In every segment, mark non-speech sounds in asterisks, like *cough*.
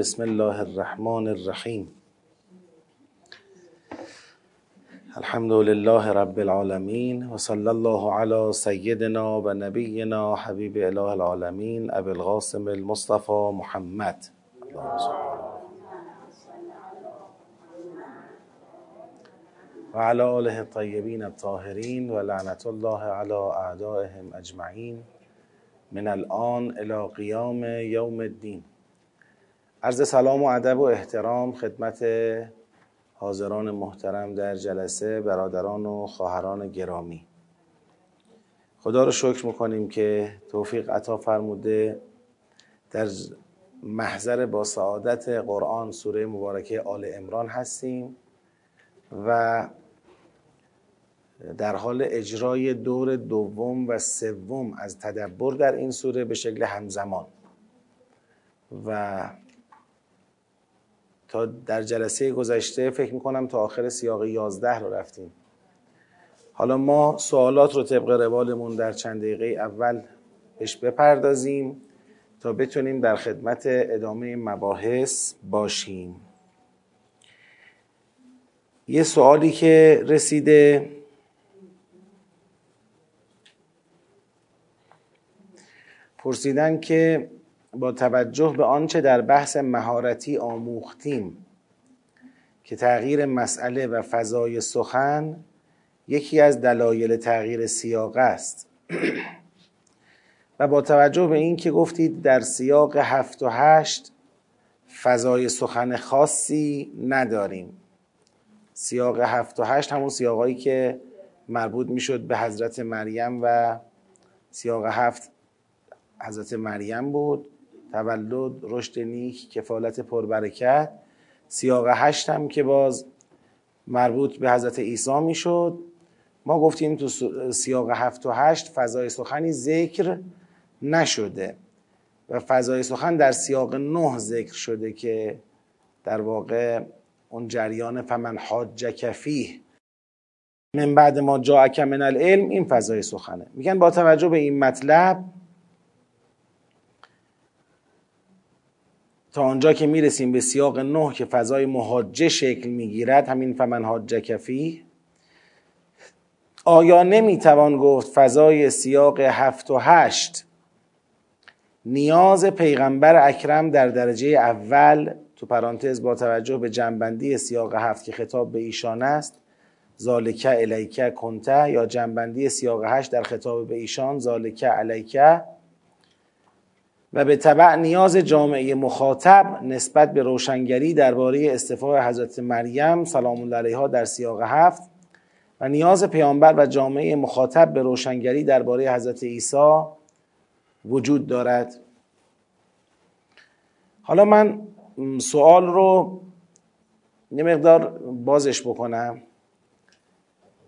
بسم الله الرحمن الرحیم. الحمد لله رب العالمین و صلی الله علی سیدنا و نبینا حبیب اله العالمین ابی القاسم المصطفى محمد. و علی آله الطیبین الطاهرین و لعنت الله علی اعدائهم اجمعین. من الان الى قیام یوم الدین. عرض سلام و ادب و احترام خدمت حاضران محترم در جلسه برادران و خواهران گرامی. خدا رو شکر می‌کنیم که توفیق عطا فرموده در محضر با سعادت قرآن سوره مبارکه آل امران هستیم و در حال اجرای دور دوم و سوم از تدبر در این سوره به شکل همزمان و تا در جلسه گذشته فکر می‌کنم تا آخر سیاق 11 رو رفتیم. حالا ما سوالات رو طبق روالمون در چند دقیقه اول بهش بپردازیم تا بتونیم در خدمت ادامه مباحث باشیم. یه سوالی که رسیده پرسیدن که با توجه به آنچه در بحث مهارتی آموختیم که تغییر مسئله و فضای سخن یکی از دلایل تغییر سیاق است. و با توجه به این که گفتید در سیاق هفت و هشت فضای سخن خاصی نداریم. سیاق هفت و هشت همون سیاقایی که مربوط می‌شد به حضرت مریم و سیاق هفت حضرت مریم بود. تولد رشد نیک کفالت پربرکت. سیاق هشت هم که باز مربوط به حضرت عیسی می‌شد. ما گفتیم تو سیاق هفت و هشت فضای سخنی ذکر نشده و فضای سخن در سیاق نه ذکر شده که در واقع اون جریان فمن حاجک فیه من بعد ما جاءک من العلم این فضای سخنه. میگن با توجه به این مطلب تا آنجا که می‌رسیم به سیاق نه که فضای محاجه شکل می‌گیرد همین فمن حاجه کفی. آیا نمی‌توان گفت فضای سیاق هفت و هشت نیاز پیغمبر اکرم در درجه اول تو پرانتز با توجه به جنبندی سیاق هفت که خطاب به ایشان است زالکه الیکه کنته یا جنبندی سیاق هشت در خطاب به ایشان زالکه علیکه و به طبع نیاز جامعه مخاطب نسبت به روشنگری درباره استفاع حضرت مریم سلام الله علیها در سیاق هفت و نیاز پیامبر و جامعه مخاطب به روشنگری درباره حضرت عیسی وجود دارد. حالا من سوال رو یه مقدار بازش بکنم.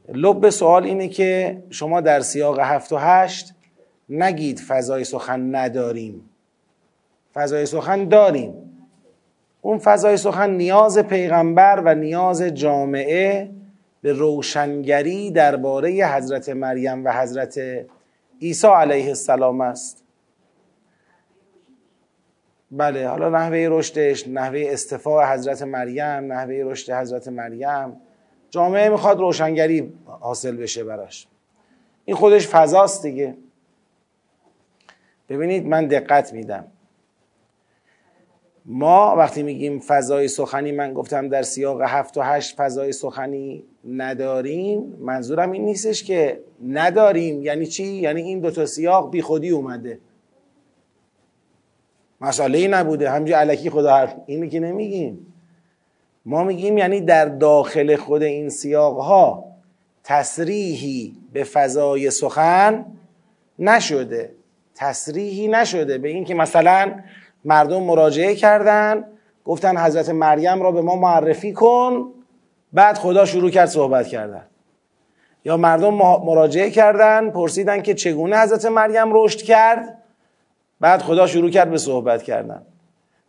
لب سوال اینه که شما در سیاق هفت و هشت نگید فضای سخن نداریم. فضای سخن داریم. اون فضای سخن نیاز پیغمبر و نیاز جامعه به روشنگری درباره حضرت مریم و حضرت عیسی علیه السلام است. بله حالا نحوه رشدش نحوه استفاع حضرت مریم نحوه رشد حضرت مریم. جامعه می‌خواد روشنگری حاصل بشه براش. این خودش فضاست دیگه. ببینید من دقت میدم. ما وقتی میگیم فضای سخنی من گفتم در سیاق هفت و هشت فضای سخنی نداریم منظورم این نیستش که نداریم. یعنی چی؟ یعنی این دوتا سیاق بی خودی اومده. مسئله ای نبوده. همجا علکی خدا حرف اینو که نمیگیم. ما میگیم یعنی در داخل خود این سیاق ها تصریحی به فضای سخن نشده. تصریحی نشده. به اینکه مثلا مردم مراجعه کردن گفتن حضرت مریم را به ما معرفی کن. بعد خدا شروع کرد صحبت کردن. یا مردم مراجعه کردن پرسیدن که چگونه حضرت مریم رشد کرد. بعد خدا شروع کرد به صحبت کردن.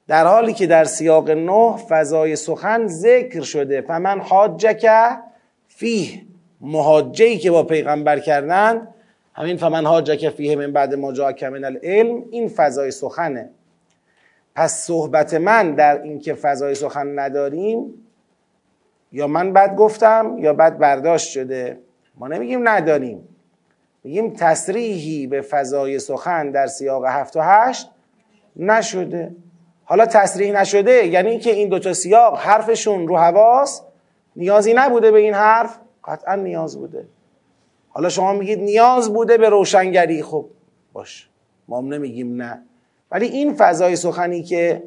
در حالی که در سیاق نه فضای سخن ذکر شده فمن حاجک فیه محاجهی که با پیغمبر کردن همین فمن حاجک فیه من بعد ما من العلم این فضای سخنه. پس صحبت من در اینکه فضای سخن نداریم یا من بد گفتم یا بد برداشت شده. ما نمیگیم نداریم. میگیم تصریحی به فضای سخن در سیاق هفت و هشت نشده. حالا تصریح نشده یعنی اینکه این دوتا سیاق حرفشون رو حواس نیازی نبوده به این حرف؟ قطعا نیاز بوده. حالا شما میگید نیاز بوده به روشنگری. خب باش. ما هم نمیگیم نه. ولی این فضای سخنی که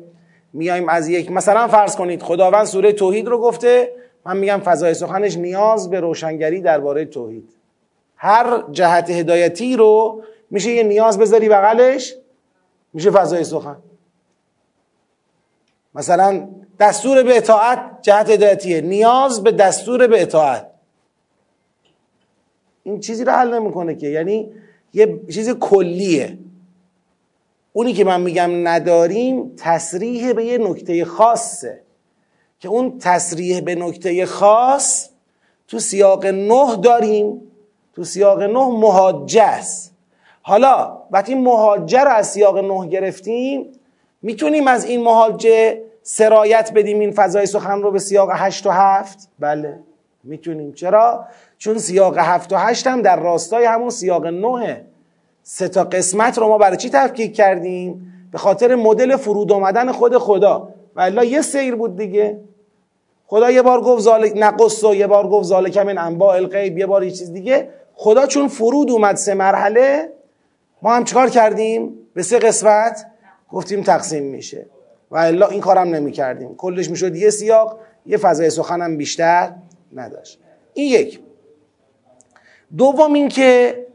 میایم از یک مثلا فرض کنید خداوند سوره توحید رو گفته من میگم فضای سخنش نیاز به روشنگری درباره توحید. هر جهت هدایتی رو میشه یه نیاز بذاری بغلش میشه فضای سخن. مثلا دستور به اطاعت جهت هدایتیه نیاز به دستور به اطاعت. این چیزی رو حل نمی‌کنه که یعنی یه چیز کلیه. اونی که من میگم نداریم تصریح به یه نکته خاصه. که اون تصریح به نکته خاص تو سیاق نه داریم تو سیاق نه مهاجه است. حالا وقتی مهاجه رو از سیاق نه گرفتیم می‌تونیم از این مهاجه سرایت بدیم این فضای سخن رو به سیاق هشت و هفت؟ بله می‌تونیم. چرا؟ چون سیاق هفت و هشت هم در راستای همون سیاق نهه. سه تا قسمت رو ما برای چی تفکیک کردیم؟ به خاطر مدل فرود آمدن خود خدا. و یه سیر بود دیگه. خدا یه بار گفت زالک نقص و یه بار گفت ذالک من انباء الغیب یه بار یه چیز دیگه. خدا چون فرود اومد سه مرحله ما هم چکار کردیم؟ به سه قسمت گفتیم تقسیم میشه. و الا این کارم نمی کردیم کلش می‌شد یه سیاق یه فضای سخنم بیشتر نداشت. این یک. دوم این که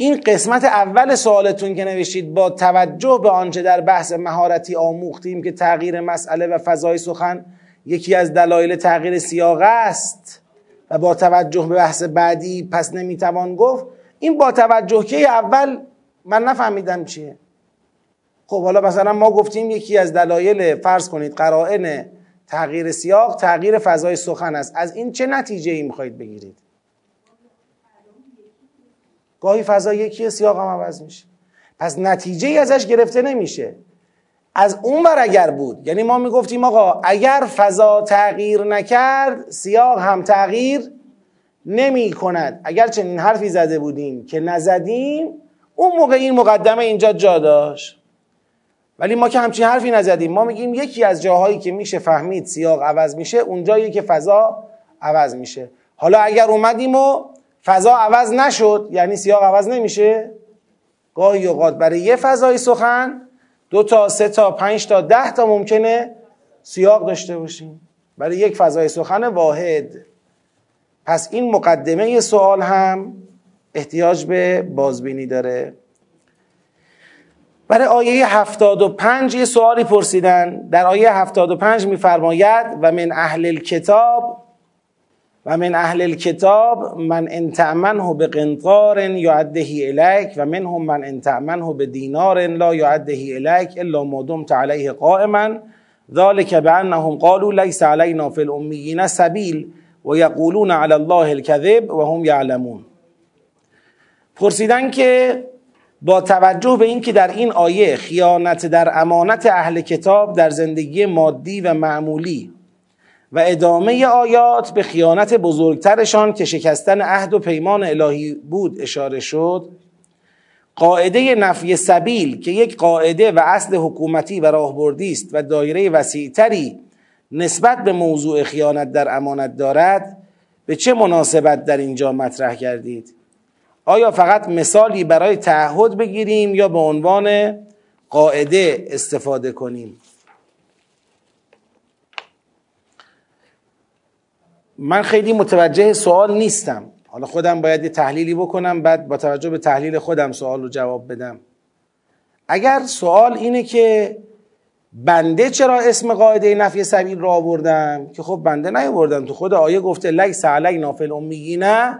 این قسمت اول سوالتون که نوشتید با توجه به آنچه در بحث مهارتی آموختیم که تغییر مسئله و فضای سخن یکی از دلایل تغییر سیاق است و با توجه به بحث بعدی پس نمی‌توان گفت این با توجه که اول من نفهمیدم چیه. خب حالا مثلا ما گفتیم یکی از دلایل فرض کنید قرائن تغییر سیاق تغییر فضای سخن است. از این چه نتیجه ای می‌خواهید بگیرید؟ گاهی فضا یکی سیاق هم عوض میشه. پس نتیجه ای ازش گرفته نمیشه. از اون بر اگر بود یعنی ما می‌گفتیم آقا اگر فضا تغییر نکرد سیاق هم تغییر نمی کند اگر چنین حرفی زده بودیم که نزدیم اون موقع این مقدمه اینجا جا داشت. ولی ما که همچین حرفی نزدیم. ما میگیم یکی از جاهایی که میشه فهمید سیاق عوض میشه اونجایی که فضا عوض میشه. حالا اگر اومدیم و فضا عوض نشد یعنی سیاق عوض نمیشه؟ گاهی اوقات برای یه فضای سخن دو تا سه تا پنج تا ده تا ممکنه سیاق داشته باشیم. برای یک فضای سخن واحد. پس این مقدمه سوال هم احتیاج به بازبینی داره. برای آیه 75 یه سوالی پرسیدن. در آیه 75 میفرماید و من اهل الکتاب و من اهل الكتاب من ان تأمنه بقنطار یعده الیک و منهم من ان تأمنه بدینار لا یعده الیک الا ما دمت علیه قائما ذلك بانهم قالوا ليس علينا في الاميين سبيل و یقولون علی الله الكذب و هم یعلمون. پرسیدن که با توجه به اینکه در این آیه خیانت در امانت اهل کتاب در زندگی مادی و معمولی و ادامه آیات به خیانت بزرگترشان که شکستن عهد و پیمان الهی بود اشاره شد. قاعده نفی سبیل که یک قاعده و اصل حکومتی و راهبردی است و دایره وسیعتری نسبت به موضوع خیانت در امانت دارد به چه مناسبت در اینجا مطرح کردید؟ آیا فقط مثالی برای تعهد بگیریم یا به عنوان قاعده استفاده کنیم؟ من خیلی متوجه سوال نیستم. حالا خودم باید یه تحلیلی بکنم بعد با توجه به تحلیل خودم سوال رو جواب بدم. اگر سوال اینه که بنده چرا اسم قاعده نفی سبیل را آوردم که خب بنده نیاوردم تو خود آیه گفته لیس علینا فی نه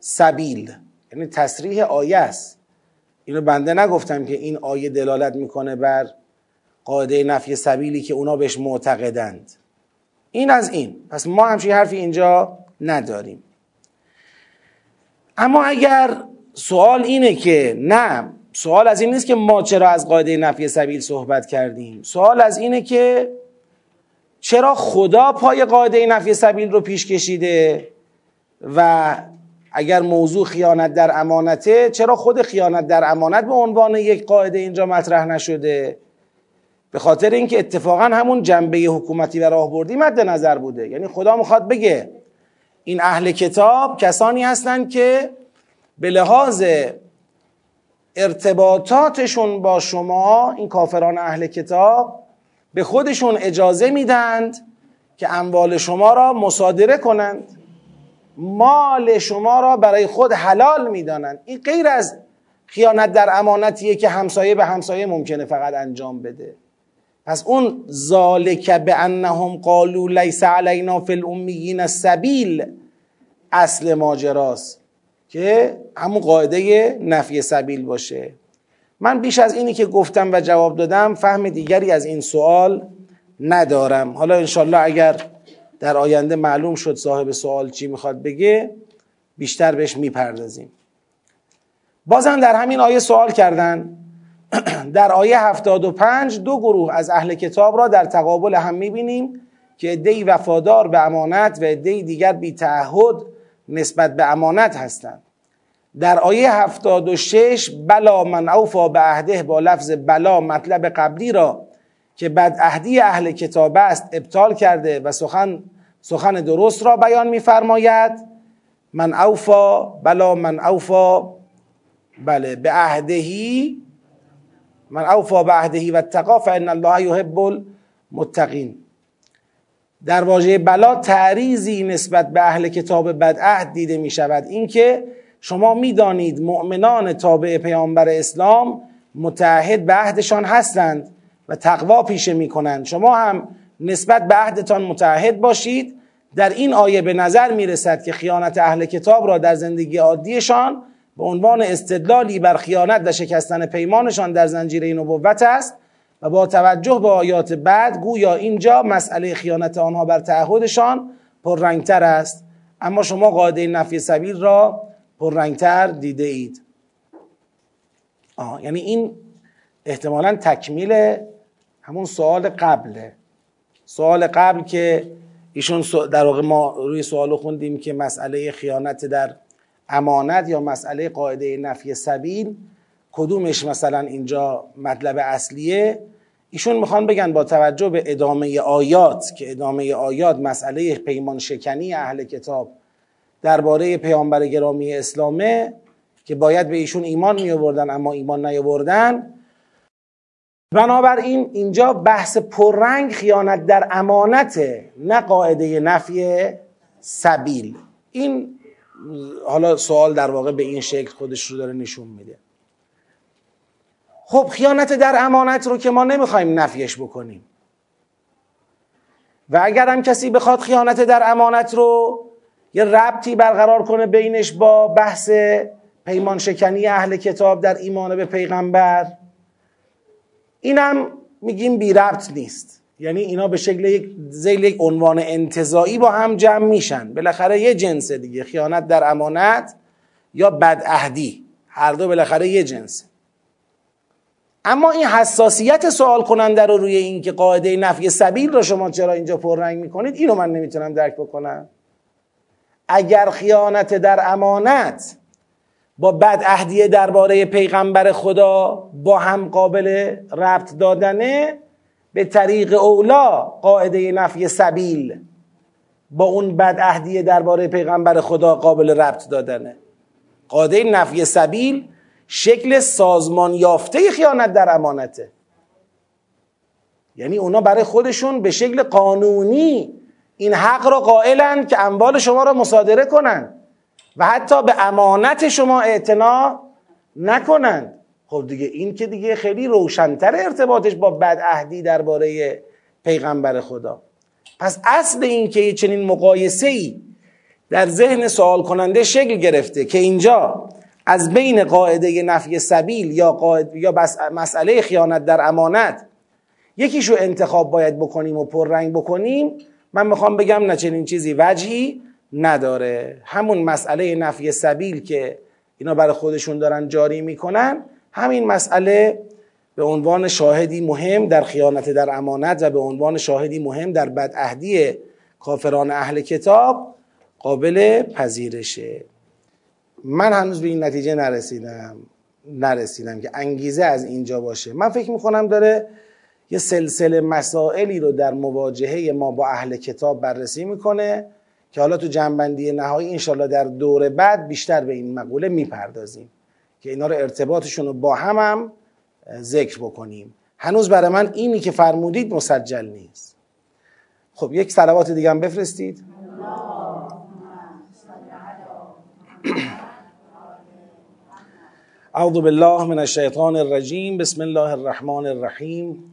سبیل. یعنی تصریح آیه است. اینو بنده نگفتم که این آیه دلالت می‌کنه بر قاعده نفی سبیلی که اونا بهش معتقدند. این از این. پس ما همچین حرفی اینجا نداریم. اما اگر سوال اینه که نه سوال از این نیست که ما چرا از قاعده نفی سبیل صحبت کردیم. سوال از اینه که چرا خدا پای قاعده نفی سبیل رو پیش کشیده و اگر موضوع خیانت در امانته چرا خود خیانت در امانت به عنوان یک قاعده اینجا مطرح نشده؟ به خاطر اینکه اتفاقا همون جنبه حکومتی و راهبردی مد نظر بوده. یعنی خدا می‌خواد بگه این اهل کتاب کسانی هستند که به لحاظ ارتباطاتشون با شما این کافران اهل کتاب به خودشون اجازه میدند که اموال شما را مصادره کنند. مال شما را برای خود حلال می‌دانند. این غیر از خیانت در امانتیه که همسایه به همسایه ممکنه فقط انجام بده. پس اون ذالک به انهم قالوا لیس علینا فی الامیین سبیل اصل ماجراست که همون قاعده نفی سبیل باشه. من بیش از اینی که گفتم و جواب دادم فهم دیگری از این سوال ندارم. حالا انشالله اگر در آینده معلوم شد صاحب سوال چی می‌خواد بگه بیشتر بهش می‌پردازیم. بازم در همین آیه سوال کردن. *clears throat* در آیه 75 دو گروه از اهل کتاب را در تقابل هم می‌بینیم که دی وفادار به امانت و دی دیگر بی تعهد نسبت به امانت هستند. در آیه 76 بلا من اوفا به عهده با لفظ بلا مطلب قبلی را که بد عهدی اهل کتاب است ابطال کرده و سخن سخن درست را بیان میفرماید. من اوفا بلا من اوفا بله به عهدهی من اوفا به عهدهی و تقا فان الله یحب المتقین. در واژه بلا تعریزی نسبت به اهل کتاب بدعهد دیده می شود اینکه شما می‌دانید مؤمنان تابع پیامبر اسلام متعهد به عهدشان هستند و تقوا پیشه می کنند. شما هم نسبت به عهدتان متعهد باشید. در این آیه به نظر می رسد که خیانت اهل کتاب را در زندگی عادیشان به عنوان استدلالی بر خیانت و شکستن پیمانشان در زنجیره نبوت است و با توجه به آیات بعد گویا اینجا مسئله خیانت آنها بر تعهدشان پررنگتر است. اما شما قاعده نفی سبیل را پررنگتر دیده اید. آه یعنی این احتمالا تکمیل همون سوال قبله. سوال قبل که ایشون در واقع ما روی سوالو خوندیم که مسئله خیانت در امانت یا مسئله قاعده نفی سبیل کدومش مثلا اینجا مطلب اصلیه؟ ایشون می‌خوان بگن با توجه به ادامه آیات که ادامه آیات مسئله پیمان شکنی اهل کتاب درباره پیامبر گرامی اسلامه که باید به ایشون ایمان می آوردن اما ایمان نیاوردن. بنابراین اینجا بحث پررنگ خیانت در امانته نه قاعده نفی سبیل. این حالا سوال در واقع به این شکل خودش رو داره نشون میده. خب خیانت در امانت رو که ما نمی‌خوایم نفیش بکنیم. و اگر هم کسی بخواد خیانت در امانت رو یه ربطی برقرار کنه بینش با بحث پیمان شکنی اهل کتاب در ایمان به پیغمبر اینم میگیم بی ربط نیست. یعنی اینا به شکل یک زیل یک عنوان انتظایی با هم جمع میشن. بالاخره یه جنس دیگه خیانت در امانت یا بدعهدی. هر دو بالاخره یه جنسه اما این حساسیت سوال کننده رو روی این که قاعده نفی سبیل رو شما چرا اینجا پررنگ می‌کنید اینو من نمی‌تونم درک بکنم. اگر خیانت در امانت با بدعهدی درباره پیغمبر خدا با هم قابل ربط دادنه به طریق اولا قاعده نفی سبیل با اون بدعهدی درباره پیغمبر خدا قابل ربط دادنه. قاعده نفی سبیل شکل سازمان یافته خیانت در امانته. یعنی اونا برای خودشون به شکل قانونی این حق را قائلن که اموال شما را مصادره کنند و حتی به امانت شما اعتنا نکنند خب دیگه این که دیگه خیلی روشنتر ارتباطش با بدعهدی درباره پیغمبر خدا. پس اصل این که چنین مقایسه ای در ذهن سوال کننده شکل گرفته که اینجا از بین قاعده نفی سبیل یا, قاعد یا مسئله خیانت در امانت یکیشو انتخاب باید بکنیم و پررنگ بکنیم من می‌خوام بگم نه چنین چیزی وجهی نداره. همون مسئله نفی سبیل که اینا برای خودشون دارن جاری می‌کنن همین مسئله به عنوان شاهدی مهم در خیانت در امانت و به عنوان شاهدی مهم در بدعهدی کافران اهل کتاب قابل پذیرشه. من هنوز به این نتیجه نرسیدم نرسیدم که انگیزه از اینجا باشه. من فکر می‌کنم داره یه سلسله مسائلی رو در مواجهه ما با اهل کتاب بررسی می‌کنه که حالا تو جنبندی نهایی انشالله در دور بعد بیشتر به این مقوله می‌پردازیم. که اینا رو ارتباطشون رو با هم هم ذکر بکنیم. هنوز برای من اینی که فرمودید مسجل نیست. خب یک سلوات دیگه هم بفرستید. *clears throat* اعوذ بالله من الشیطان الرجیم. بسم الله الرحمن الرحیم.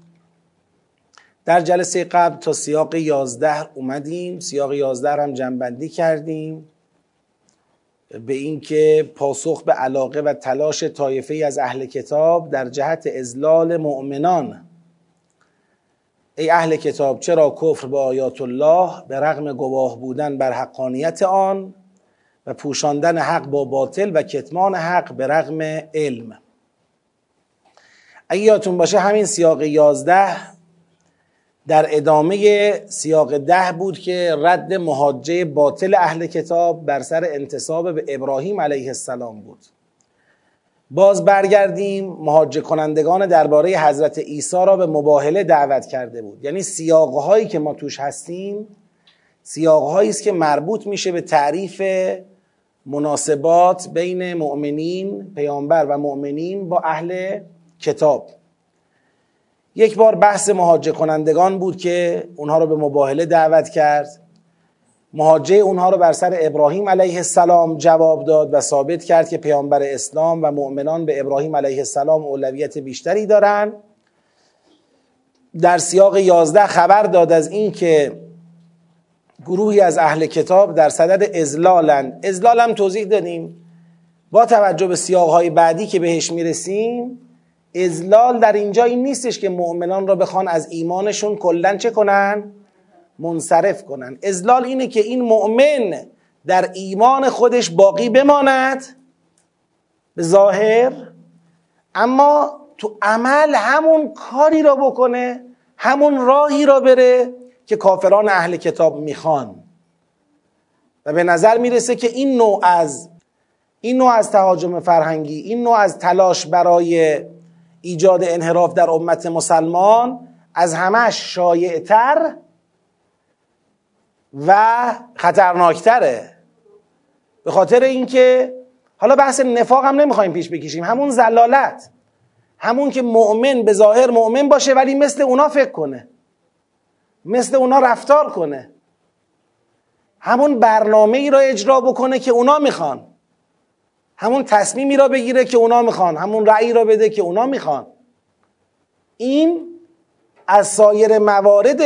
در جلسه قبل تا سیاق یازده اومدیم. سیاق یازده هم جنبندی کردیم. به اینکه پاسخ به علاقه و تلاش طایفه از اهل کتاب در جهت ازلال مؤمنان. ای اهل کتاب چرا کفر به آیات الله به رغم گواه بودن بر حقانیت آن و پوشاندن حق با باطل و کتمان حق به رغم علم؟ اگه یادتون باشه همین سیاق یازده. در ادامه سیاق ده بود که رد محاجه باطل اهل کتاب بر سر انتصاب به ابراهیم علیه السلام بود. باز برگردیم محاجه کنندگان درباره حضرت عیسی را به مباهله دعوت کرده بود. یعنی سیاقهایی که ما توش هستیم سیاقهایی است که مربوط میشه به تعریف مناسبات بین مؤمنین پیامبر و مؤمنین با اهل کتاب. یک بار بحث مهاجه کنندگان بود که اونها رو به مباهله دعوت کرد. مهاجه اونها رو بر سر ابراهیم علیه السلام جواب داد و ثابت کرد که پیامبر اسلام و مؤمنان به ابراهیم علیه السلام اولویت بیشتری دارند در سیاق یازده خبر داد از این که گروهی از اهل کتاب در صدد ازلالن ازلال هم توضیح دادیم. با توجه به سیاقهای بعدی که بهش می‌رسیم ازلال در اینجا این نیستش که مؤمنان را بخوان از ایمانشون کلا چه کنن؟ منصرف کنن. ازلال اینه که این مؤمن در ایمان خودش باقی بماند. به ظاهر. اما تو عمل همون کاری را بکنه همون راهی را بره که کافران اهل کتاب می‌خوان. و به نظر می‌رسه که این نوع از این نوع از تهاجم فرهنگی این نوع از تلاش برای ایجاد انحراف در امت مسلمان از همش شایعتر و خطرناکتره. به خاطر اینکه حالا بحث نفاق هم نمی‌خوایم پیش بکشیم. همون زلالت همون که مؤمن به ظاهر مؤمن باشه ولی مثل اونا فکر کنه. مثل اونا رفتار کنه. همون برنامه ای را اجرا بکنه که اونا می‌خوان. همون تصمیمی را بگیره که اونا می‌خوان همون رأی را بده که اونا می‌خوان. این از سایر موارد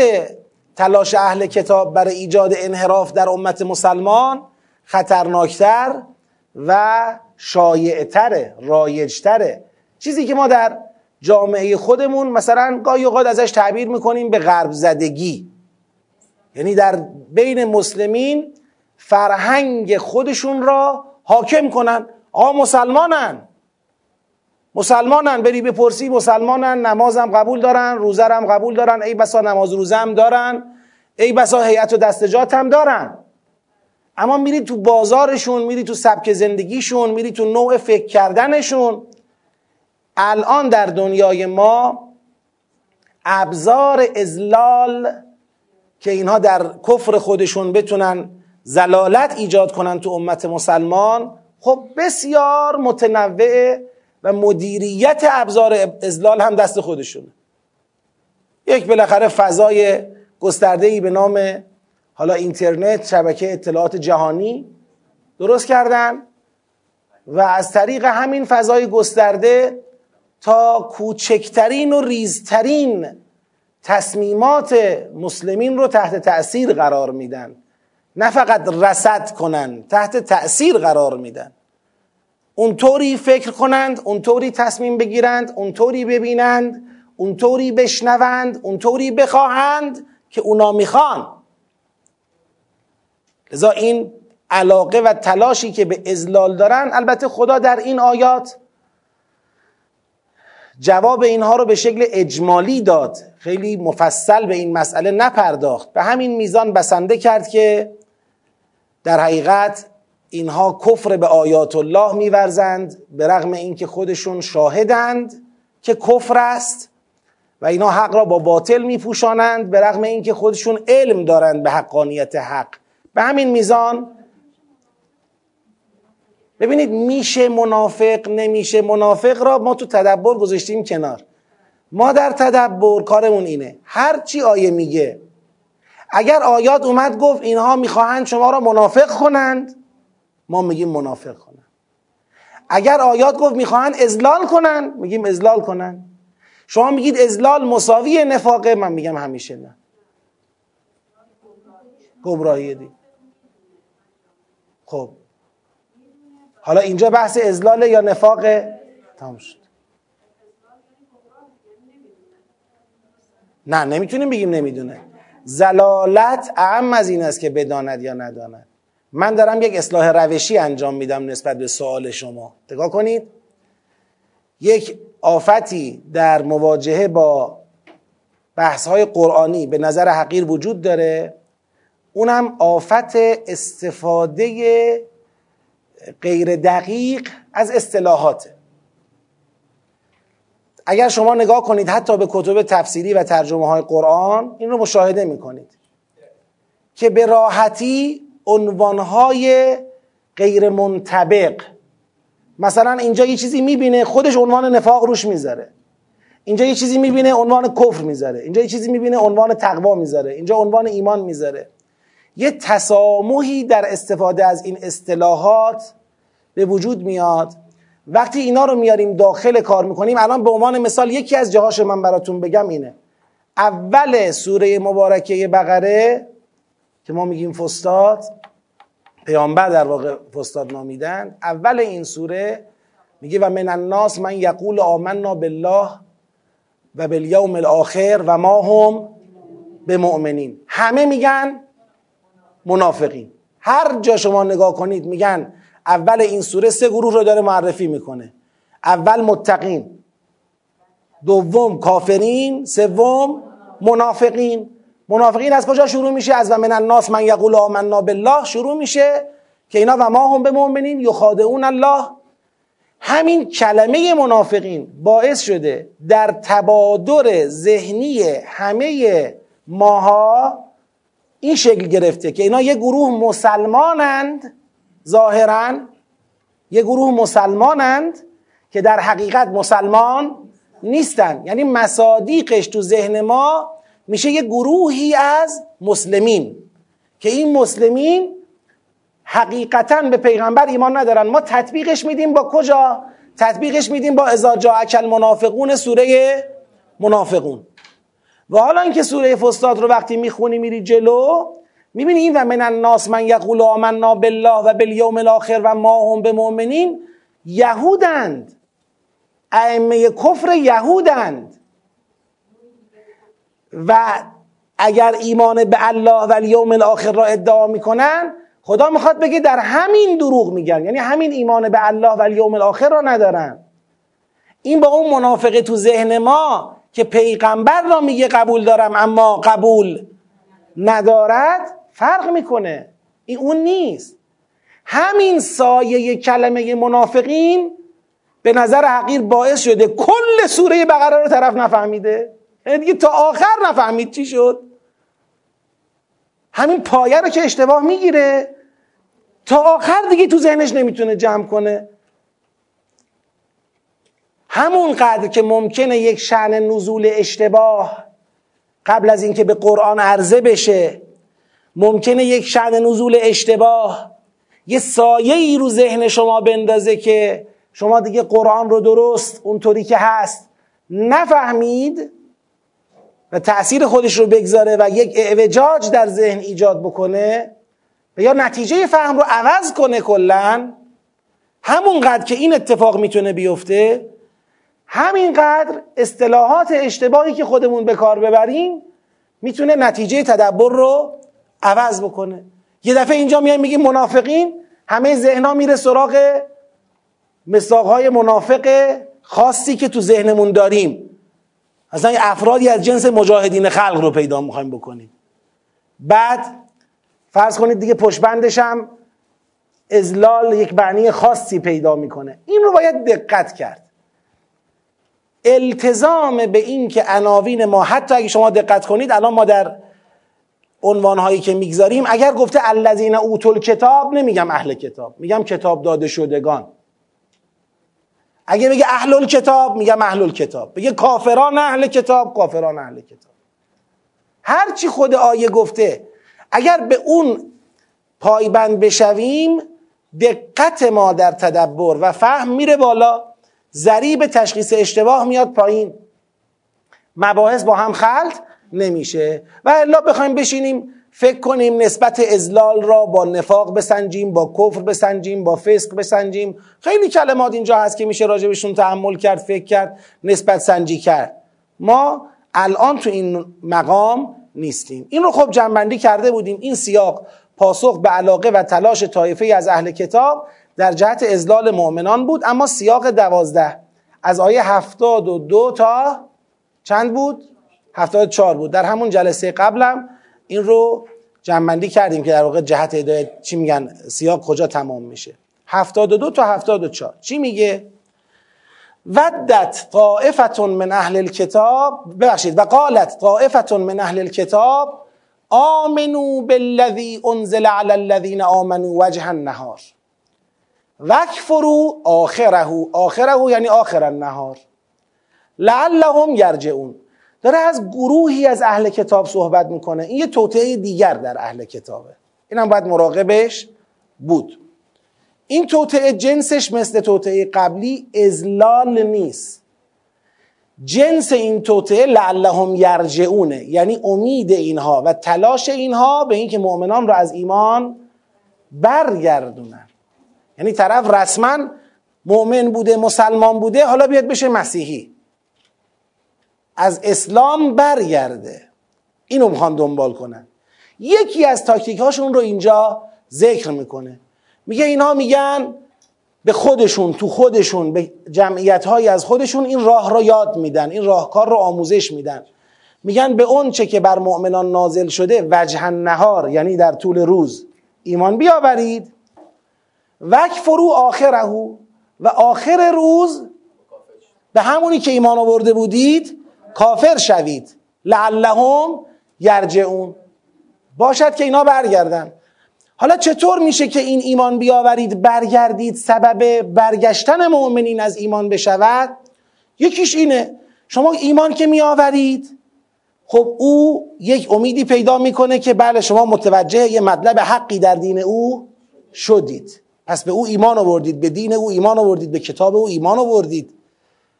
تلاش اهل کتاب برای ایجاد انحراف در امت مسلمان خطرناکتر و شایعتره رایجتره. چیزی که ما در جامعه خودمون مثلا گاهی اوقات ازش تعبیر می‌کنیم به غرب زدگی. یعنی در بین مسلمین فرهنگ خودشون را حاکم کنن. آقا مسلمانن. مسلمانن بری بپرسی مسلمانن نمازم قبول دارن روزرم قبول دارن ای بسا نماز روزم دارن ای بسا هیئت و دستجات هم دارن. اما میری تو بازارشون میری تو سبک زندگیشون میری تو نوع فکر کردنشون. الان در دنیای ما ابزار ازلال که اینها در کفر خودشون بتونن زلالت ایجاد کنن تو امت مسلمان خب بسیار متنوع و مدیریت ابزار ازلال هم دست خودشونه. یک بالاخره فضای گسترده ای به نام حالا اینترنت شبکه اطلاعات جهانی درست کردن و از طریق همین فضای گسترده تا کوچکترین و ریزترین تصمیمات مسلمین رو تحت تأثیر قرار میدن. نه فقط رسد کنن تحت تأثیر قرار میدن. اونطوری فکر کنند اونطوری تصمیم بگیرند اونطوری ببینند اونطوری بشنوند اونطوری بخواهند که اونا می‌خوان. لذا این علاقه و تلاشی که به ازلال دارن البته خدا در این آیات جواب اینها رو به شکل اجمالی داد. خیلی مفصل به این مسئله نپرداخت. به همین میزان بسنده کرد که در حقیقت اینها کفر به آیات الله میورزند به رغم اینکه خودشون شاهدند که کفر است و اینا حق را با باطل میپوشانند به رغم اینکه خودشون علم دارند به حقانیت حق. به همین میزان ببینید میشه منافق نمیشه منافق را ما تو تدبر گذاشتیم کنار. ما در تدبر کارمون اینه. هر چی آیه میگه اگر آیات اومد گفت اینها می‌خواهند شما را منافق کنند ما میگیم منافق کنند. اگر آیات گفت می‌خواهند ازلال کنند میگیم ازلال کنند. شما میگید ازلال مساوی نفاقه من میگم همیشه نه. گمراهی دی. خب. حالا اینجا بحث ازلاله یا نفاقه؟ تمام شد. نه نمی‌تونیم بگیم نمی‌دونه. زلالت اهم از این است که بداند یا نداند. من دارم یک اصلاح روشی انجام میدم نسبت به سوال شما. نگاه کنید. یک آفتی در مواجهه با بحث های قرآنی به نظر حقیر وجود داره. اونم آفت استفاده غیر دقیق از اصطلاحاته. اگر شما نگاه کنید حتی به کتب تفسیری و ترجمه های قرآن این رو مشاهده می‌کنید. که به راحتی عنوانهای غیر منطبق مثلا اینجا یه چیزی می‌بینه خودش عنوان نفاق روش می‌ذاره. اینجا یه چیزی می‌بینه عنوان کفر می‌ذاره. اینجا یه چیزی می‌بینه عنوان تقوا می‌ذاره. اینجا عنوان ایمان می‌ذاره. یه تسامحی در استفاده از این اصطلاحات به وجود میاد. وقتی اینا رو میاریم داخل کار می‌کنیم الان به عنوان مثال یکی از جاهاش من براتون بگم اینه. اول سوره مبارکه بقره که ما میگیم فستاد پیامبر در واقع فستاد نامیدن. اول این سوره میگه و من الناس من یقول آمنا بالله و بالیوم الاخر و ما هم به مؤمنین همه میگن منافقین. هر جا شما نگاه کنید میگن اول این سوره سه گروه رو داره معرفی می‌کنه. اول متقین دوم کافرین سوم منافقین. منافقین از کجا شروع میشه؟ از و من الناس من یقول آمنا بالله شروع میشه که اینا و ما هم به مؤمنین یخادعون الله. همین کلمه منافقین باعث شده در تبادر ذهنی همه ماها این شکل گرفته که اینا یه گروه مسلمانند ظاهرا یه گروه مسلمانند که در حقیقت مسلمان نیستن. یعنی مصادیقش تو ذهن ما میشه یه گروهی از مسلمین که این مسلمین حقیقتا به پیغمبر ایمان ندارن. ما تطبیقش میدیم با کجا؟ تطبیقش میدیم با ازا اکل منافقون سوره منافقون. و حالا اینکه سوره فستاد رو وقتی می‌خونی میری جلو می‌بینی این و من الناس من یقول آمنا بالله و بالیوم الاخر و ما هم به مؤمنین یهودند. ائمه کفر یهودند. و اگر ایمان به الله و الیوم الاخر را ادعا می‌کنن خدا می‌خواد بگه در همین دروغ میگن. یعنی همین ایمان به الله و الیوم الاخر را ندارن. این با اون منافقه تو ذهن ما که پیغمبر را میگه قبول دارم اما قبول ندارد. فرق می‌کنه. این اون نیست. همین سایه کلمه منافقین به نظر حقیر باعث شده کل سوره بقره رو طرف نفهمیده. یعنی دیگه تا آخر نفهمید چی شد. همین پایه رو که اشتباه می‌گیره. تا آخر دیگه تو ذهنش نمی‌تونه جمع کنه. همون قدر که ممکنه یک شعن نزول اشتباه قبل از اینکه به قرآن عرضه بشه ممکنه یک شعن نزول اشتباه یه سایه ای رو ذهن شما بندازه که شما دیگه قرآن رو درست اونطوری که هست نفهمید و تأثیر خودش رو بگذاره و یک اعوجاج در ذهن ایجاد بکنه و یا نتیجه فهم رو عوض کنه کلا همونقدر که این اتفاق می‌تونه بیفته همینقدر اصطلاحات اشتباهی که خودمون به کار ببریم می‌تونه نتیجه تدبر رو عوض بکنه. یه دفعه اینجا میایم میگیم منافقین همه ذهنا میره سراغ مساقهای منافق خاصی که تو ذهنمون داریم. اصلا افرادی از جنس مجاهدین خلق رو پیدا می‌خوایم بکنیم. بعد فرض کنید دیگه پشبندش هم ازلال یک معنی خاصی پیدا می‌کنه. این رو باید دقت کرد. التزام به این که عناوین ما حتی اگه شما دقت کنید الان ما در عنوانهایی که می‌گذاریم اگر گفته الذین اوتل کتاب نمیگم اهل کتاب میگم کتاب داده شدگان. اگه بگه اهل کتاب میگم اهل کتاب بگه کافران اهل کتاب کافران اهل کتاب. هر چی خود آیه گفته اگر به اون پایبند بشویم دقت ما در تدبر و فهم میره بالا ضریب تشخیص اشتباه میاد پایین. مباحث با هم خلط نمیشه. و الا بخوایم بشینیم فکر کنیم نسبت ازلال را با نفاق بسنجیم با کفر بسنجیم با فسق بسنجیم. خیلی کلمات اینجا هست که میشه راجبشون تحمل کرد فکر کرد نسبت سنجی کرد. ما الان تو این مقام نیستیم. این رو خب جنبندی کرده بودیم. این سیاق پاسخ به علاقه و تلاش طایفه از اهل کتاب در جهت ازلال مؤمنان بود. اما سیاق دوازده از آیه هفتاد و دو تا چند بود؟ هفتاد چار بود. در همون جلسه قبلم این رو جنبندی کردیم که در واقع جهت هدایت چی میگن سیاق کجا تمام میشه. هفتاد و دو تا هفتاد و چار چی میگه؟ ودت طائفتون من اهل الكتاب ببخشید و قالت طائفتون من اهل الكتاب آمنو بالذی انزل علی الذین آمنوا وجه النهار. وکفرو آخره آخره یعنی آخر النهار. لعلهم یرجعون. داره از گروهی از اهل کتاب صحبت می‌کنه. این یه توطعه دیگر در اهل کتابه. اینم باید مراقبش بود. این توطعه جنسش مثل توطعه قبلی ازلال نیست. جنس این توطعه لعلهم یرجعونه. یعنی امید اینها و تلاش اینها به اینکه مؤمنان رو از ایمان برگردونن. یعنی طرف رسما مؤمن بوده مسلمان بوده حالا بیاد بشه مسیحی. از اسلام برگرده. اینو می‌خوان دنبال کنن. یکی از تاکتیک هاشون رو اینجا ذکر می‌کنه. میگه اینا میگن به خودشون تو خودشون به جمعیت های از خودشون این راه رو یاد میدن این راهکار رو آموزش میدن. میگن به اون چه که بر مؤمنان نازل شده وجه نهار یعنی در طول روز ایمان بیاورید. وکفرو آخرهو و آخر روز به همونی که ایمان آورده بودید کافر شوید. لعلهم یرجعون. باشد که اینا برگردن. حالا چطور میشه که این ایمان بیاورید برگردید؟ سبب برگشتن مؤمنین از ایمان بشود؟ یکیش اینه. شما ایمان که میآورید خب او یک امیدی پیدا می‌کنه که بله شما متوجه یه مطلب حقی در دین او شدید. پس به او ایمان آوردید به دین او ایمان آوردید به کتاب او ایمان آوردید.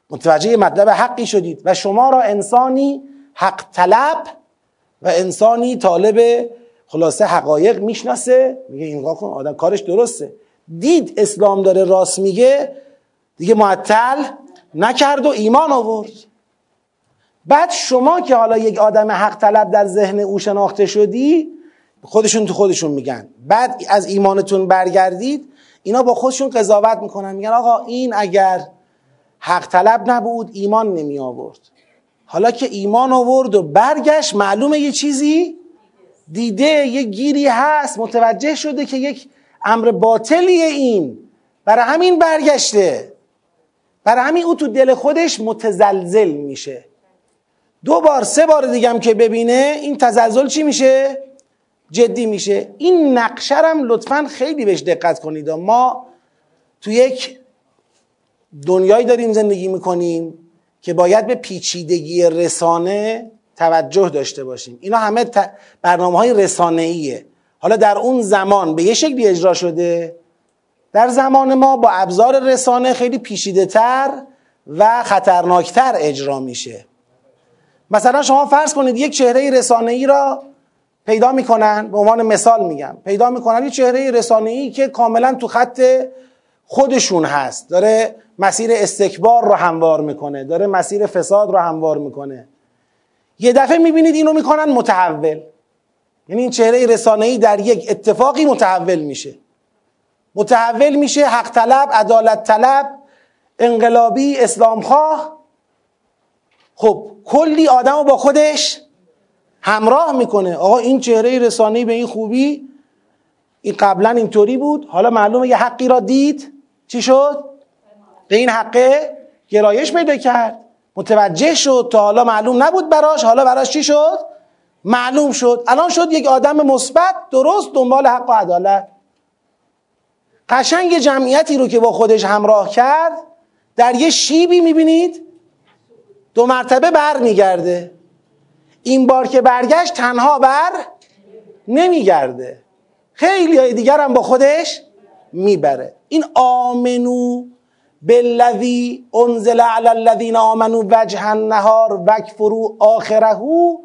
متوجه مطلب حقی شدید. و شما را انسانی حق طلب و انسانی طالب خلاصه حقایق می‌شناسه. میگه این کن آدم کارش درسته. دید اسلام داره راست میگه دیگه معطل نکرد و ایمان آورد. بعد شما که حالا یک آدم حق طلب در ذهن او شناخته شدی خودشون تو خودشون میگن. بعد از ایمانتون برگردید اینا با خودشون قضاوت می‌کنن. میگن آقا این اگر حق طلب نبود ایمان نمی آورد. حالا که ایمان آورد و برگشت معلومه یه چیزی؟ دیده یه گیری هست متوجه شده که یک امر باطلیه این. برای همین برگشته. برای همین او تو دل خودش متزلزل میشه. دو بار سه بار دیگم که ببینه این تزلزل چی میشه؟ جدی میشه. این نقشرم لطفا خیلی بهش دقت کنید. ما تو یک دنیایی داریم زندگی می‌کنیم که باید به پیچیدگی رسانه توجه داشته باشیم. اینا همه ت... برنامه های رسانه ایه حالا در اون زمان به یه شکلی اجرا شده؟ در زمان ما با ابزار رسانه خیلی پیچیده تر و خطرناکتر اجرا میشه. مثلا شما فرض کنید یک چهره رسانه ای را پیدا می‌کنن به عنوان مثال میگم پیدا می‌کنن یک چهره رسانه ای که کاملا تو خط خودشون هست. داره مسیر استکبار رو هموار می‌کنه. داره مسیر فساد رو هموار می‌کنه. یه دفعه می‌بینید اینو می‌کنن متحول. یعنی این چهره رسانه‌ای در یک اتفاقی متحول میشه. متحول میشه حق طلب عدالت طلب انقلابی اسلامخواه. خب کلی آدم رو با خودش همراه می‌کنه. آقا این چهره رسانه‌ای به این خوبی؟ این قبلا اینطوری بود. حالا معلومه یه حقی را دید. چی شد؟ به این حقه گرایش پیدا کرد. متوجه شد تا حالا معلوم نبود براش. حالا براش چی شد؟ معلوم شد. الان شد یک آدم مثبت درست دنبال حق و عدالت. قشنگ جمعیتی رو که با خودش همراه کرد در یه شیبی می‌بینید دو مرتبه بر میگرده. این بار که برگشت تنها بر نمیگرده. خیلی های دیگر هم با خودش می‌بره. این آمنو بالذی انزل علی الذین آمنو وجه النهار وکفرو آخرهو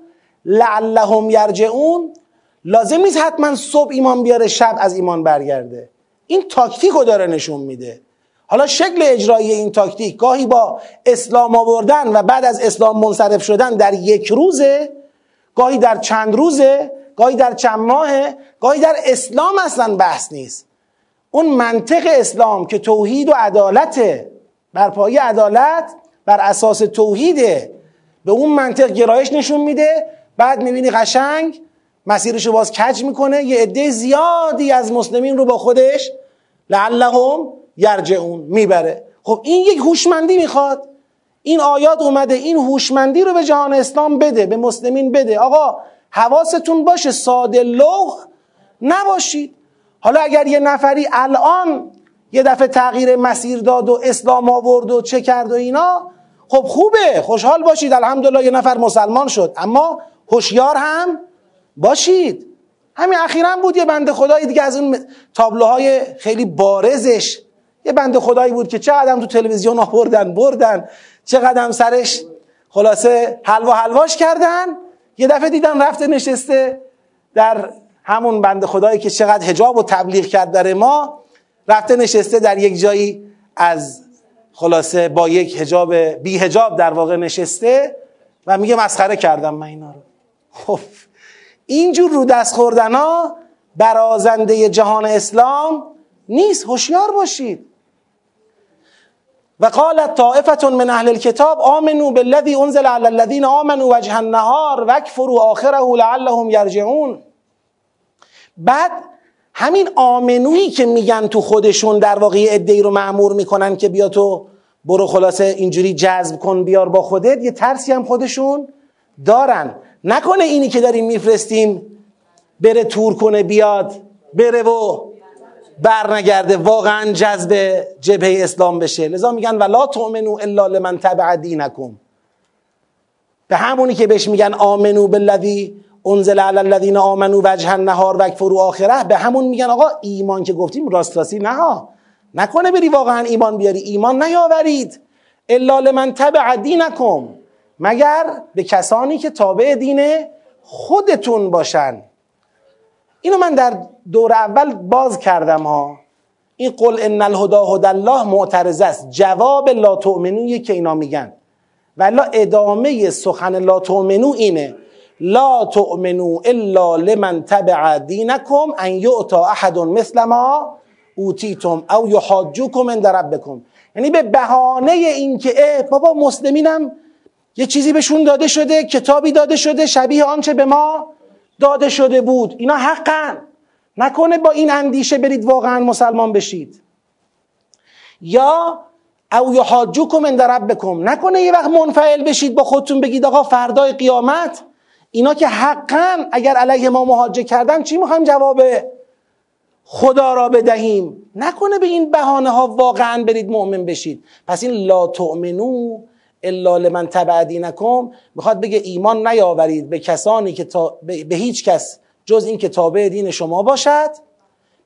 لعلهم یرجعون. لازم نیست حتما صبح ایمان بیاره شب از ایمان برگرده. این تاکتیک رو داره نشون میده. حالا شکل اجرایی این تاکتیک گاهی با اسلام آوردن و بعد از اسلام منصرف شدن در یک روزه گاهی در چند روزه گاهی در چند ماهه گاهی در اسلام اصلا بحث نیست. اون منطق اسلام که توحید و عدالته بر پایه عدالت بر اساس توحیده به اون منطق گرایش نشون میده. بعد می‌بینی قشنگ مسیرشو باز کج می‌کنه. یه عده زیادی از مسلمین رو با خودش لعلهم یرجعون می‌بره. خب این یک هوشمندی می‌خواد. این آیات اومده این هوشمندی رو به جهان اسلام بده به مسلمین بده. آقا حواستون باشه ساده لوح نباشید. حالا اگر یه نفری الان یه دفعه تغییر مسیر داد و اسلام آورد و چه کرد و اینا خب خوبه خوشحال باشید. الحمدلله یه نفر مسلمان شد. اما هوشیار هم باشید. همین اخیرا بود یه بنده خدایی دیگه از اون تابلوهای خیلی بارزش. یه بنده خدایی بود که چقدر تو تلویزیون آوردن بردن. چقدر سرش خلاصه حلوا حلواش کردن. یه دفعه دیدم رفته نشسته در همون بنده خدایی که چقدر هجاب و تبلیغ کرد در ما رفته نشسته در یک جایی از خلاصه با یک هجاب بی هجاب در واقع نشسته و میگه مسخره کردم من اینا رو. خب اینجور رو دست خوردن ها برازنده جهان اسلام نیست. هوشیار باشید. و قالت طائفه من اهل الكتاب آمنوا بالذی انزل على الذين آمنوا وجه النهار واکفروا آخره لعلهم یرجعون. بعد همین آمنویی که میگن تو خودشون در واقع ادهی رو معمور می‌کنن که بیا تو برو خلاصه اینجوری جذب کن بیار با خودت یه ترسی هم خودشون دارن. نکنه اینی که داریم میفرستیم بره تور کنه بیاد بره و برنگرده واقعا جذب جبهه اسلام بشه. لذا میگن ولا تؤمنو الا لمن تبع دینکم. به همونی که بهش میگن آمنو بالذی انزل علی الذین آمنو وجه النهار وکفروا آخره به همون میگن آقا ایمان که گفتیم راست راستی نه نکنه بری واقعا ایمان بیاری. ایمان نیاورید. الا لمن تبع دینکم. مگر به کسانی که تابع دین خودتون باشن. اینو من در دور اول باز کردم ها. این قل ان الهدا هدى الله معترضه است. جواب لا تؤمنو که اینا میگن. ولی ادامه سخن لا تؤمنو اینه. لا تؤمنو الا لمن تبع دینکم ان یعطا احد مثل ما اوتیتم او یحاجوکم عند ربکم یعنی به بهانه اینکه بابا مسلمینم یه چیزی بهشون داده شده کتابی داده شده شبیه آنچه به ما داده شده بود. اینا حقن. نکنه با این اندیشه برید واقعا مسلمان بشید. یا او یحاجوکم عند ربکم. نکنه یه وقت منفعل بشید با خودتون بگید آقا فردای قیامت اینا که حقا اگر علیه ما مهاجه کردن چی می‌خوایم جواب خدا را بدهیم. نکنه به این بهانه ها واقعا برید مؤمن بشید. پس این لا تؤمنو الا لمن تبع دینکم می‌خواد بگه ایمان نیاورید به کسانی که تا به هیچ کس جز این که تابع دین شما باشد.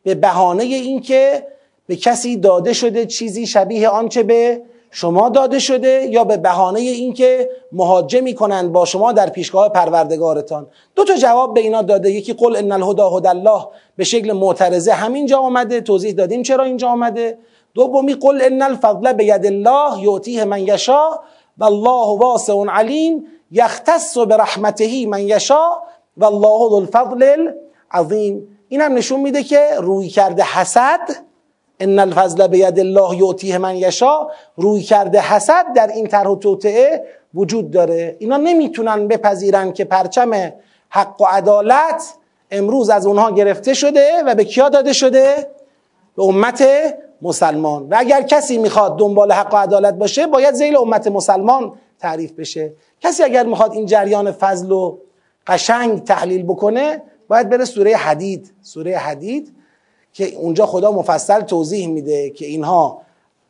به بهانه اینکه به کسی داده شده چیزی شبیه آنچه به شما داده شده یا به بهانه اینکه مهاجه می‌کنند با شما در پیشگاه پروردگارتان؟ دو تا جواب به اینا داده. یکی قل ان الهدى هدى الله به شکل معترضه همینجا آمده توضیح دادیم چرا اینجا آمده دومی قل ان الفضل بید الله یعطیه من یشا والله واسع علیم یختص برحمته من یشا والله ذو الفضل العظیم. این هم نشون میده که روی کرده حسد ان الفضل بید الله یعطیه من یشا روی کرده حسد در این طرح توطعه وجود داره. اینا نمی‌تونن بپذیرن که پرچم حق و عدالت امروز از اونها گرفته شده و به کیا داده شده؟ به امت مسلمان. و اگر کسی می‌خواد دنبال حق و عدالت باشه باید زیل امت مسلمان تعریف بشه. کسی اگر می‌خواد این جریان فضل و قشنگ تحلیل بکنه باید بره سوره حدید. سوره حدید که اونجا خدا مفصل توضیح میده که اینها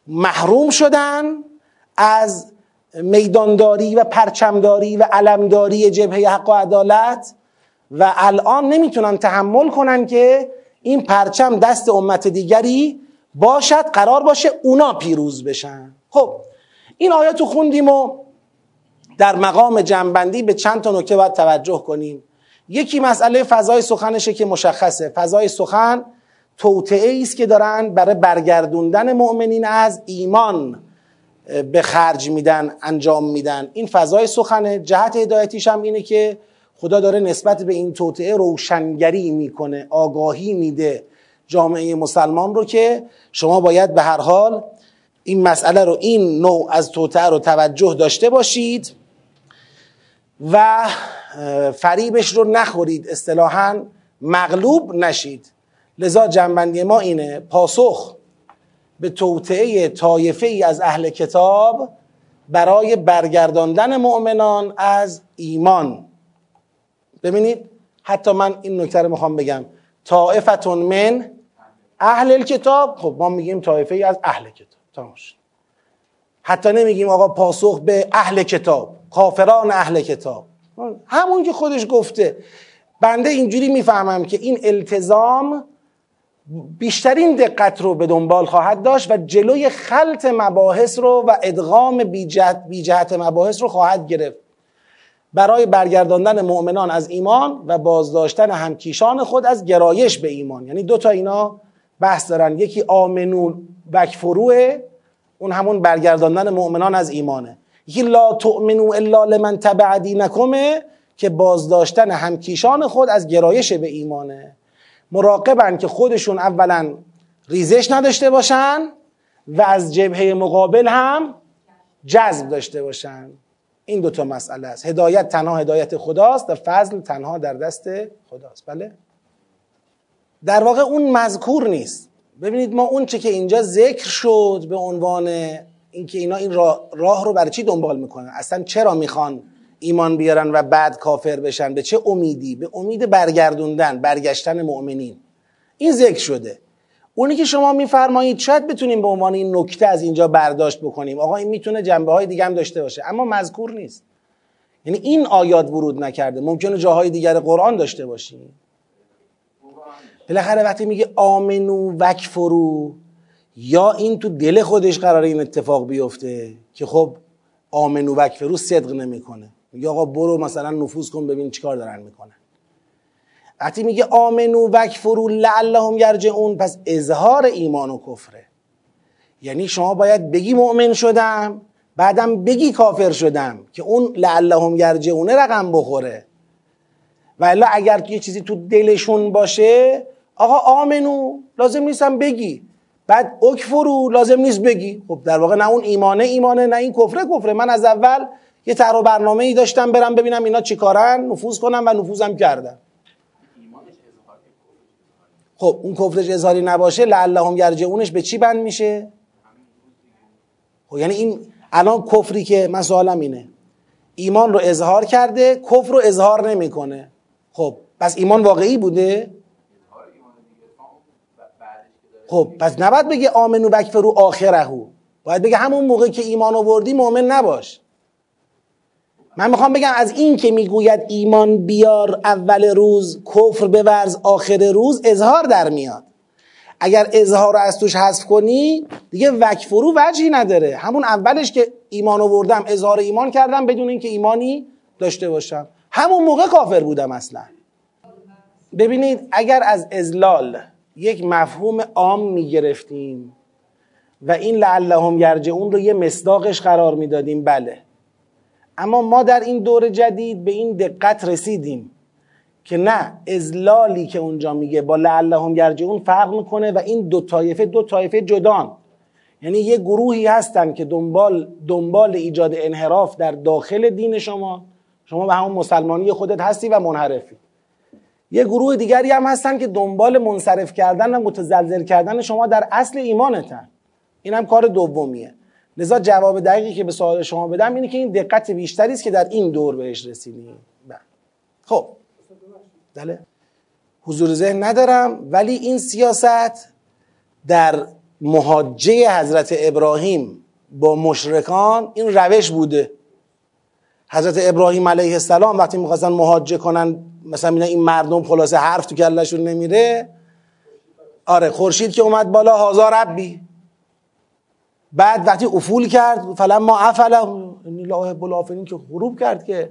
محروم شدن از میدانداری و پرچمداری و علمداری جبهه حق و عدالت و الان نمی‌تونن تحمل کنن که این پرچم دست امت دیگری باشد قرار باشه اونا پیروز بشن. خب این آیاتو خوندیم و در مقام جنبندی به چند تا نکته باید توجه کنیم. یکی مسئله فضای سخنشه که مشخصه. فضای سخن توطعه است که دارن برای برگردوندن مؤمنین از ایمان به خرج میدن انجام میدن. این فضای سخنه جهت هدایتیش هم اینه که خدا داره نسبت به این توطعه روشنگری می‌کنه آگاهی میده جامعه مسلمان رو که شما باید به هر حال این مسئله رو این نوع از توطعه رو توجه داشته باشید و فریبش رو نخورید اصطلاحا مغلوب نشید. لذا جنبندی ما اینه. پاسخ به توطعه طایفه ای از اهل کتاب برای برگرداندن مؤمنان از ایمان. ببینید حتی من این نکته رو می‌خوام بگم. طائفتون من اهل الکتاب؟ خب ما میگیم طایفه ای از اهل کتاب. تماش حتی نمیگیم آقا پاسخ به اهل کتاب کافران اهل کتاب. همون که خودش گفته. بنده اینجوری می‌فهمم که این التزام بیشترین دقت رو به دنبال خواهد داشت و جلوی خلط مباحث رو و ادغام بی جهت مباحث رو خواهد گرفت. برای برگرداندن مؤمنان از ایمان و بازداشتن همکیشان خود از گرایش به ایمان. یعنی دو تا اینا بحث دارن. یکی آمنون وکفروه اون همون برگرداندن مؤمنان از ایمانه. یکی لا تؤمنو الا لمن تبع دینکمه که بازداشتن همکیشان خود از گرایش به ایمانه. مراقبن که خودشون اولا ریزش نداشته باشن و از جبهه مقابل هم جذب داشته باشن. این دوتا مسئله است. هدایت تنها هدایت خداست و فضل تنها در دست خداست. بله؟ در واقع اون مذکور نیست. ببینید ما اون چه که اینجا ذکر شد به عنوان اینکه اینا این راه, راه رو برای چی دنبال می‌کنن؟ اصلا چرا می‌خوان ایمان بیارن و بعد کافر بشن به چه امیدی؟ به امید برگردوندن برگشتن مؤمنین. این ذکر شده. اونی که شما میفرمایید شاید بتونیم به عنوان این نکته از اینجا برداشت بکنیم. آقا این می‌تونه جنبه های دیگه هم داشته باشه اما مذکور نیست. یعنی این آیات ورود نکرده. ممکنه جاهای دیگر قرآن داشته باشیم. بالاخره وقتی میگه آمنو وکفرو یا این تو دل خودش قرار این اتفاق بیفته که خب آمنو وکفرو صدق نمی‌کنه. میگه آقا برو مثلا نفوذ کن ببین چیکار دارن می‌کنن. وقتی میگه آمنو وکفرو لعلهم یرجعون. پس اظهار ایمان و کفره. یعنی شما باید بگی مؤمن شدم بعدم بگی کافر شدم که اون لعلهم یرجعونه رقم بخوره. و الا اگر یه چیزی تو دلشون باشه آقا آمنو لازم نیستم بگی. بعد اکفرو لازم نیست بگی. خب در واقع نه اون ایمانه ایمانه نه این کفره کفره. من از اول یه طرح برنامه ای داشتم برم ببینم اینا چیکارن نفوذ کنم و نفوذم کردم. خب اون کفرش اظهاری نباشه لعلهم یرجعونش به چی بند میشه؟ خب یعنی این الان کفری که من سوالم اینه. ایمان رو اظهار کرده کفر رو اظهار نمی‌کنه. خب پس ایمان واقعی بوده؟ خب پس نباید بگه آمنو بکفرو آخرهو. باید بگه همون موقع که ایمان آوردی مؤمن نباش. من می‌خوام بگم از این که می‌گوید ایمان بیار اول روز کفر بورز آخر روز اظهار در میاد. اگر اظهار رو از توش حذف کنی دیگه وکفرو وجهی نداره. همون اولش که ایمان آوردم اظهار ایمان کردم بدون اینکه ایمانی داشته باشم. همون موقع کافر بودم اصلا. ببینید اگر از ازلال یک مفهوم عام می‌گرفتیم و این لعلهم یرجعون رو یه مصداقش قرار می‌دادیم بله. اما ما در این دور جدید به این دقت رسیدیم که نه ازلالی که اونجا میگه با لعلهم یرجعون فرق می‌کنه و این دو طایفه دو طایفه جدان. یعنی یه گروهی هستن که دنبال دنبال ایجاد انحراف در داخل دین شما. شما به همون مسلمانی خودت هستی و منحرفی. یه گروه دیگری هم هستن که دنبال منصرف کردن و متزلزل کردن شما در اصل ایمانتن. این هم کار دومیه. لذا جواب دقیقی که به سوال شما بدم اینه که این دقت بیشتری است که در این دور بهش رسیدیم. بله. خب. بله. حضور ذهن ندارم ولی این سیاست در محاجه حضرت ابراهیم با مشرکان این روش بوده. حضرت ابراهیم علیه السلام وقتی می‌خواستن محاجه کنن مثلا این مردم خلاصه حرف تو کلشون نمیره. آره خورشید که اومد بالا هزار ربی. بعد وقتی افول کرد فلما ما افله این لاه بلافرین که غروب کرد که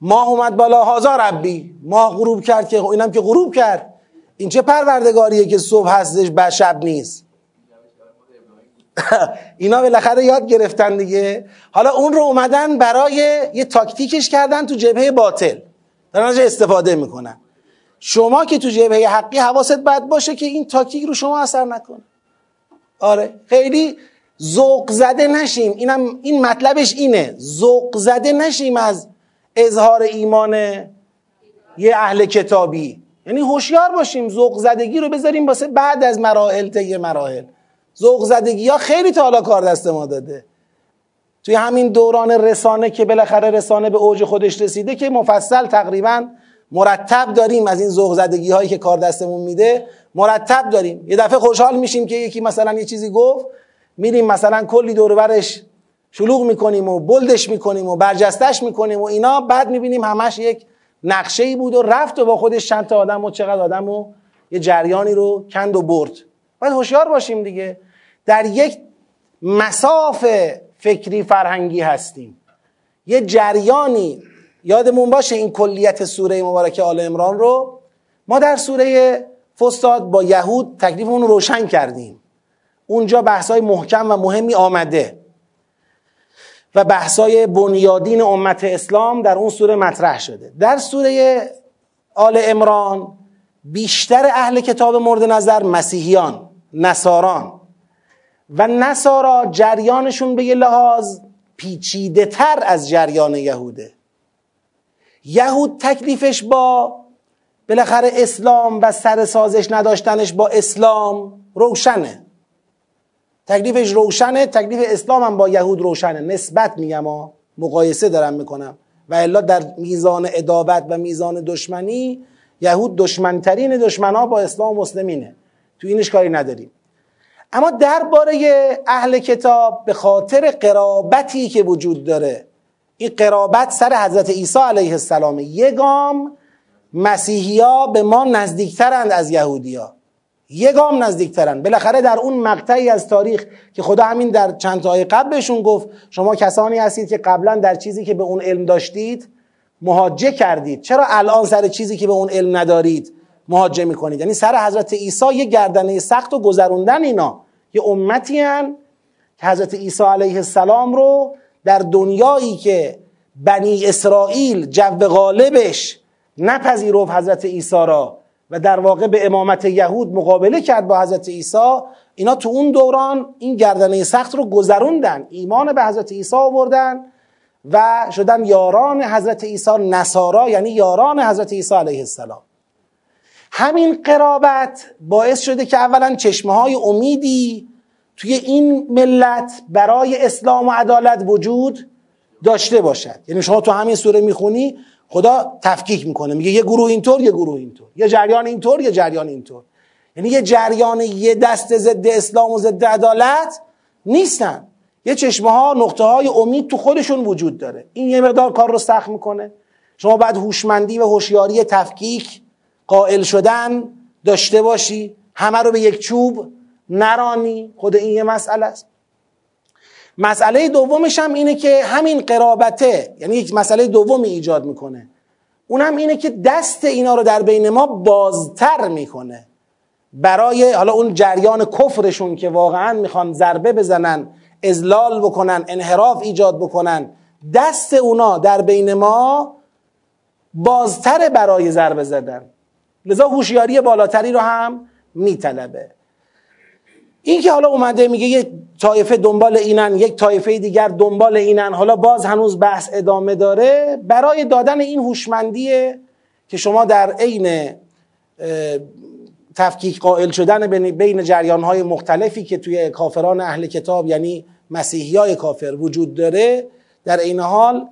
ماه اومد بالا هزار ربی. ماه غروب کرد که اینم که غروب کرد. این چه پروردگاریه که صبح هستش بعد شب نیست؟ *laughs* اینا بالاخره یاد گرفتن دیگه. حالا اون رو اومدن برای یه تاکتیکش کردن تو جبهه باطل. دارن استفاده می‌کنن. شما که تو جبهه حقی حواست باید باشه که این تاکتیک رو شما اثر نکنه. آره. خیلی ذوق زده نشیم. اینم این مطلبش اینه. ذوق زده نشیم از اظهار ایمان یه اهل کتابی. یعنی هوشیار باشیم. ذوق زدگی رو بذاریم واسه بعد از مراحل طی مراحل. ذوق زدگی ها خیلی تا حالا کار دست ما داده. توی همین دوران رسانه که بالاخره رسانه به اوج خودش رسیده که مفصل تقریبا مرتب داریم از این ذوق هایی که کار دستمون میده مرتب داریم. یه دفعه خوشحال میشیم که یکی مثلا یه چیزی گفت میریم مثلا کلی دور برش شلوغ می‌کنیم و بلدش می‌کنیم و برجستش می‌کنیم و اینا. بعد می‌بینیم همش یک نقشه ای بود و رفت و با خودش چند تا آدم و چقدر آدم و یه جریانی رو کند و برد. باید هوشیار باشیم دیگه. در یک مساف فکری فرهنگی هستیم. یه جریانی یادمون باشه این کلیت سوره مبارکه آل امران رو ما در سوره فستاد با یهود تکلیفمون رو روشن کردیم. اونجا بحثای محکم و مهمی آمده. و بحثای بنیادین امت اسلام در اون سوره مطرح شده. در سوره آل امران بیشتر اهل کتاب مورد نظر مسیحیان نصاران. و نصارا جریانشون به یه لحاظ پیچیده تر از جریان یهوده. یهود تکلیفش با بالاخره اسلام و سر سازش نداشتنش با اسلام روشنه. تکلیفش روشنه تکلیف اسلام هم با یهود روشنه. نسبت میگم ها مقایسه دارم می‌کنم. و الا در میزان ادابت و میزان دشمنی یهود دشمنترین دشمنا با اسلام و مسلمینه. تو اینش کاری نداریم. اما درباره اهل کتاب به خاطر قرابتی که وجود داره این قرابت سر حضرت عیسی علیه السلام. یگام مسیحی ها به ما نزدیکترند از یهودی ها یگام نزدیکترند. بالاخره در اون مقطعی از تاریخ که خدا همین در چند تای قبل بهشون گفت شما کسانی هستید که قبلا در چیزی که به اون علم داشتید مهاجه کردید. چرا الان سر چیزی که به اون علم ندارید مهاجه می‌کنید؟ یعنی سر حضرت عیسی یه گردنه سخت و گذروندن اینا. یه امتی هن که حضرت عیسی علیه السلام رو در دنیایی که بنی اسرائیل جو غالبش نپذیرفت حضرت عیسی را و در واقع به امامت یهود مقابله کرد با حضرت عیسی اینا تو اون دوران این گردنه سخت رو گذروندن ایمان به حضرت عیسی آوردن و شدن یاران حضرت عیسی نصارا یعنی یاران حضرت عیسی علیه السلام. همین قرابت باعث شده که اولا چشمه های امیدی توی این ملت برای اسلام و عدالت وجود داشته باشد. یعنی شما تو همین سوره می‌خونی خدا تفکیک می‌کنه. میگه یه گروه اینطور یه گروه اینطور. یه جریان اینطور یه جریان اینطور. یعنی یه جریان یه دست ضد اسلام و ضد عدالت نیستن. یه چشمه ها نقطه های امید تو خودشون وجود داره. این یه مقدار کار رو سخت می‌کنه. شما بعد هوشمندی و هوشیاری تفکیک قائل شدن داشته باشی. همه رو به یک چوب نرانی خود این یه مسئله است. مسئله دومش هم اینه که همین قرابته یعنی یک مسئله دومی ایجاد می‌کنه. اونم اینه که دست اینا رو در بین ما بازتر می‌کنه. برای حالا اون جریان کفرشون که واقعا می‌خوان ضربه بزنن ازلال بکنن انحراف ایجاد بکنن دست اونا در بین ما بازتر برای ضربه زدن. لذا هوشیاری بالاتری رو هم میطلبه. این که حالا اومده میگه یک طایفه دنبال اینن یک طایفه دیگر دنبال اینن حالا باز هنوز بحث ادامه داره برای دادن این هوشمندیه که شما در عین تفکیک قائل شدن بین جریان های مختلفی که توی کافران اهل کتاب یعنی مسیحی های کافر وجود داره در این حال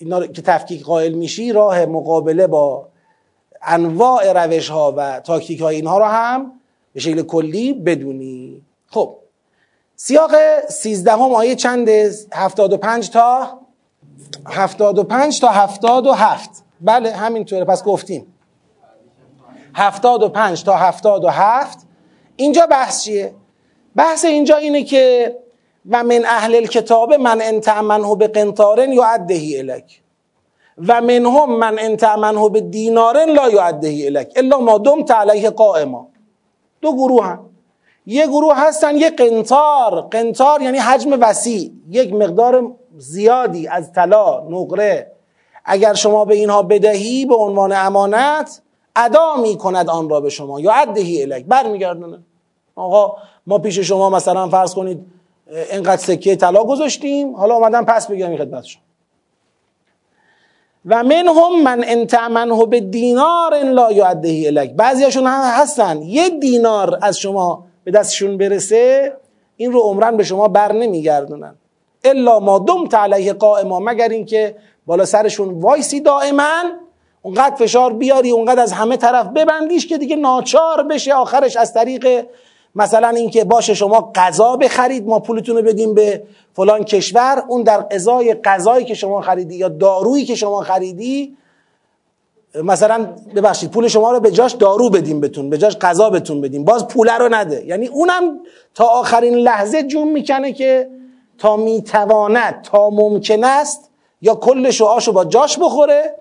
اینا که تفکیک قائل میشی راه مقابله با انواع روش ها و تاکتیک های اینها رو هم به شکل کلی بدونی. خب سیاق سیزدهم آیه چند؟ هفتاد و پنج تا هفتاد و پنج تا هفتاد و هفت. بله همینطوره. پس گفتیم. هفتاد و پنج تا هفتاد و هفت. اینجا بحث چیه؟ بحث اینجا اینه که و من اهل الکتاب من انتعمنه به قنطارن یعدهی الک و منهم من انتعمنه به دینارن لا یعدهی الک الا ما دمت علیه قائما. دو گروه هم یه گروه هستن یه قنطار. قنطار یعنی حجم وسیع. یک مقدار زیادی از طلا نقره. اگر شما به اینها بدهی به عنوان امانت ادا می کند آن را به شما. یا عدهی الک برمیگردونه. آقا ما پیش شما مثلا فرض کنید اینقدر سکه طلا گذاشتیم. حالا اومدن پس بگیرم خدمت شما. و منهم من انتعمنه به دینار لا یعدهی الک بعضیاشون هم هستن. یه دینار از شما به دستشون برسه این رو عمرن به شما بر نمیگردونن. الا ما دمت علیه قائما مگر اینکه بالا سرشون وایسی دائما اونقدر فشار بیاری اونقدر از همه طرف ببندیش که دیگه ناچار بشه آخرش از طریق مثلا اینکه باشه شما غذا بخرید ما پولتون رو بدیم به فلان کشور اون در ازای غذایی که شما خریدی یا دارویی که شما خریدی مثلا ببخشید پول شما رو به جاش دارو بدیم بتون به جاش غذا بتون بدیم باز پول رو نده. یعنی اونم تا آخرین لحظه جون می‌کنه که تا می‌تواند تا ممکن است یا کل شعاشو با جاش بخوره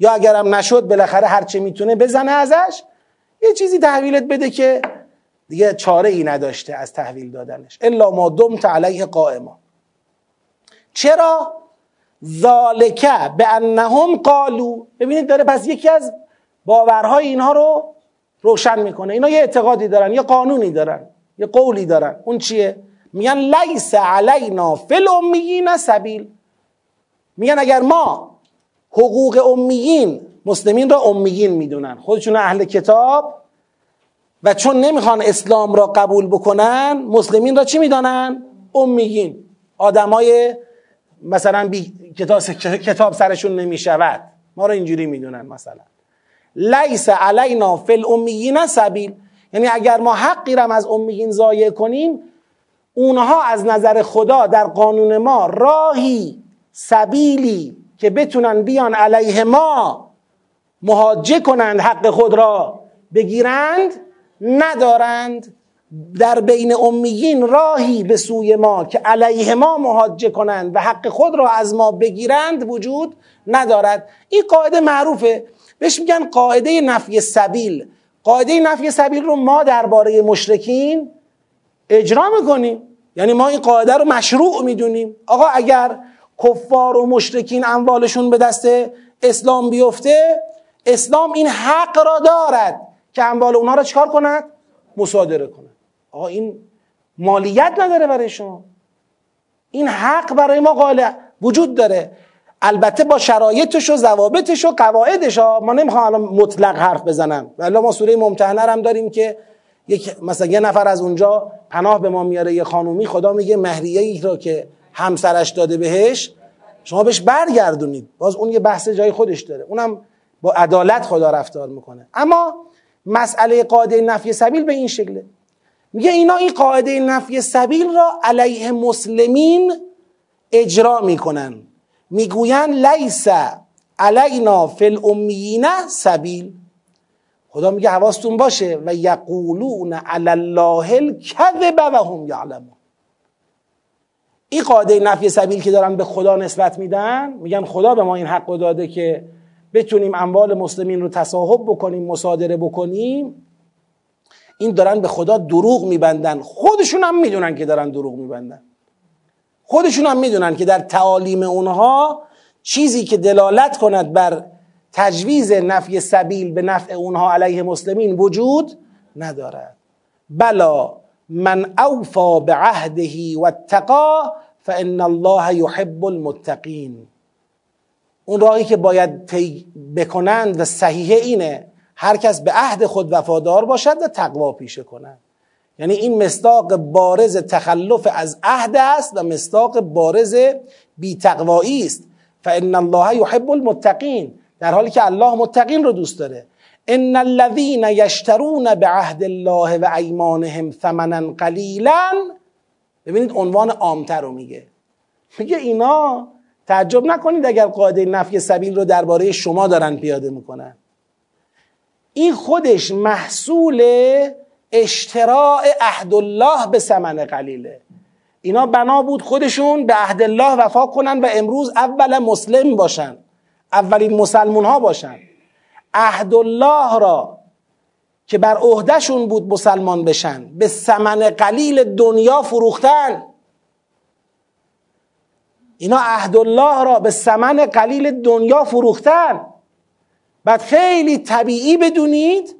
یا اگرم نشد بالاخره هرچه می‌تونه بزنه ازش یه چیزی تحویلت بده که دیگه چاره ای نداشته از تحویل دادنش. الا ما دمت علیه قائما. چرا؟ ذالکه به انهم قالو. ببینید داره پس یکی از باورهای اینها رو روشن می‌کنه. اینا یه اعتقادی دارن یه قانونی دارن یه قولی دارن. اون چیه؟ میگن لیس علینا فی الامیین سبیل. میگن اگر ما حقوق امیین مسلمین را امیین می‌دونن. خودشون اهل کتاب و چون نمی‌خوان اسلام را قبول بکنن مسلمین را چی می‌دانن؟ امیین. آدمای مثلا بی... کتاب... سرشون نمی‌شود. ما را اینجوری می‌دونن مثلا. لیس علینا فی الامیین سبیل. یعنی اگر ما حقی را از امیین ضایع کنیم اونها از نظر خدا در قانون ما راهی سبیلی که بتونن بیان علیه ما مهاجه کنند حق خود را بگیرند ندارند در بین امیین راهی به سوی ما که علیه ما مهاجه کنند و حق خود را از ما بگیرند وجود ندارد. این قاعده معروفه. بهش میگن قاعده نفی سبیل. قاعده نفی سبیل رو ما درباره مشرکین اجرا می‌کنیم. یعنی ما این قاعده رو مشروع می‌دونیم. آقا اگر کفار و مشرکین اموالشون به دست اسلام بیفته اسلام این حق را دارد. که اموال اونا را چکار کند؟ مصادره کند. آقا این مالیت نداره برای شما. این حق برای ما قائل وجود داره. البته با شرایطش و ضوابطش و قواعدش. ها ما نمی‌خوام الان مطلق حرف بزنم. ولی ما سوره ممتحنه هم داریم که یک مثلا یه نفر از اونجا پناه به ما میاره یه خانومی خدا میگه مهریه ای را که همسرش داده بهش شما بهش برگردونید. باز اون یه بحث جای خودش داره. اونم با عدالت خدا رفتار می‌کنه. اما مسئله قاعده نفی سبیل به این شکله. میگه اینا این قاعده نفی سبیل را علیه مسلمین اجرا می‌کنن. می‌گوین لیس علینا فی الامیین سبیل. خدا میگه حواستون باشه و یقولون علی الله الکذب و هم یعلمون. این قاعده نفی سبیل که دارن به خدا نسبت میدن میگن خدا به ما این حق داده که بتونیم اموال مسلمین رو تصاحب بکنیم مصادره بکنیم این دارن به خدا دروغ میبندن. خودشون هم می‌دونن که دارن دروغ میبندن. خودشون هم می‌دونن که در تعالیم اونها چیزی که دلالت کند بر تجویز نفی سبیل به نفع اونها علیه مسلمین وجود ندارد. بلا من اوفا بعهده و اتقا فان الله یحب المتقین. اون راهی که باید طی بکنند و صحیحه اینه هر کس به عهد خود وفادار باشد و تقوا پیشه کند یعنی این مصداق بارز تخلف از عهد است و مصداق بارز بیتقوایی است. فان الله یحب المتقین در حالی که الله متقین رو دوست داره. ان الذين یشترون بعهد الله و ایمانهم ثمنا قلیلا ببینید عنوان عامتر رو میگه. میگه اینا تعجب نکنید اگر قاعده نفی سبیل رو درباره شما دارن پیاده می‌کنن. این خودش محصول اشتراع عهد الله به ثمن قلیله. اینا بنا بود خودشون به عهد الله وفا کنن و امروز اول مسلم باشن. اولین مسلمون ها باشن. عهد الله را که بر عهدهشون بود مسلمان بشن به ثمن قلیل دنیا فروختن. اینا عهد الله را به ثمن قلیل دنیا فروختن. بعد خیلی طبیعی بدونید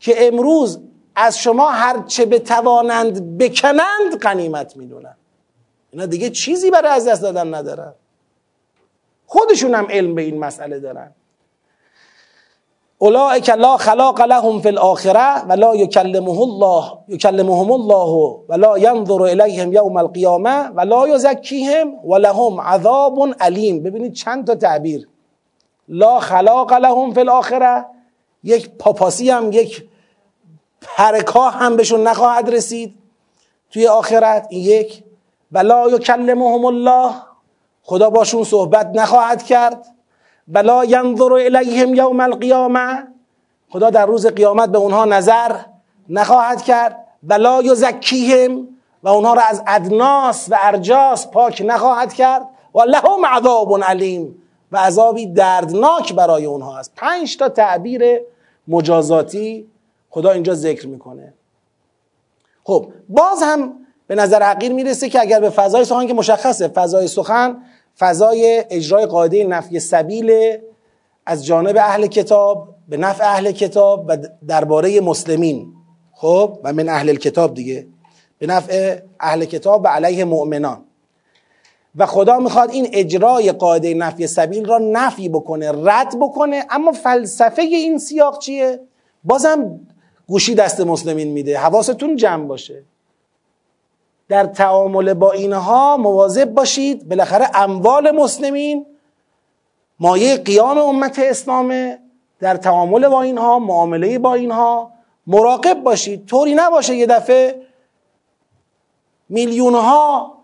که امروز از شما هرچه بتوانند بکنند قنیمت می‌دونن. اینا دیگه چیزی برای از دست دادن ندارن. خودشون هم علم به این مسئله دارن. اولئک لا خلاق لهم فی الاخره ولا یکلمه الله یکلمهم الله ولا ينظر الیهم یوم القیامه ولا یزکیهم ولهم عذاب علیم. ببینید چند تا تعبیر. لا خلاق لهم فی الاخره یک پاپاسی هم یک پرکاه هم بهشون نخواهد رسید توی آخرت. این یک. ولا یکلمهم الله خدا باشون صحبت نخواهد کرد. بلا ینظر الیهم یوم القیامه خدا در روز قیامت به اونها نظر نخواهد کرد. بلا یزکیهم. و اونها را از ادناس و ارجاس پاک نخواهد کرد. و لهم عذاب علیم. و عذابی دردناک برای اونها است. پنج تا تعبیر مجازاتی خدا اینجا ذکر می‌کنه. خب باز هم به نظر حقیر می‌رسه که اگر به فضای سخن که مشخصه فضای سخن فضای اجرای قاعده نفی سبیل از جانب اهل کتاب به نفع اهل کتاب و درباره مسلمین خب؟ و من اهل کتاب دیگه. به نفع اهل کتاب و علیه مؤمنان. و خدا می‌خواد این اجرای قاعده نفی سبیل را نفی بکنه رد بکنه. اما فلسفه این سیاق چیه؟ بازم گوشی دست مسلمین میده حواستون جمع باشه. در تعامل با اینها مواظب باشید. بالاخره اموال مسلمین مایه قیام امت اسلامه. در تعامل با اینها معامله با اینها مراقب باشید. طوری نباشه یه دفعه میلیون ها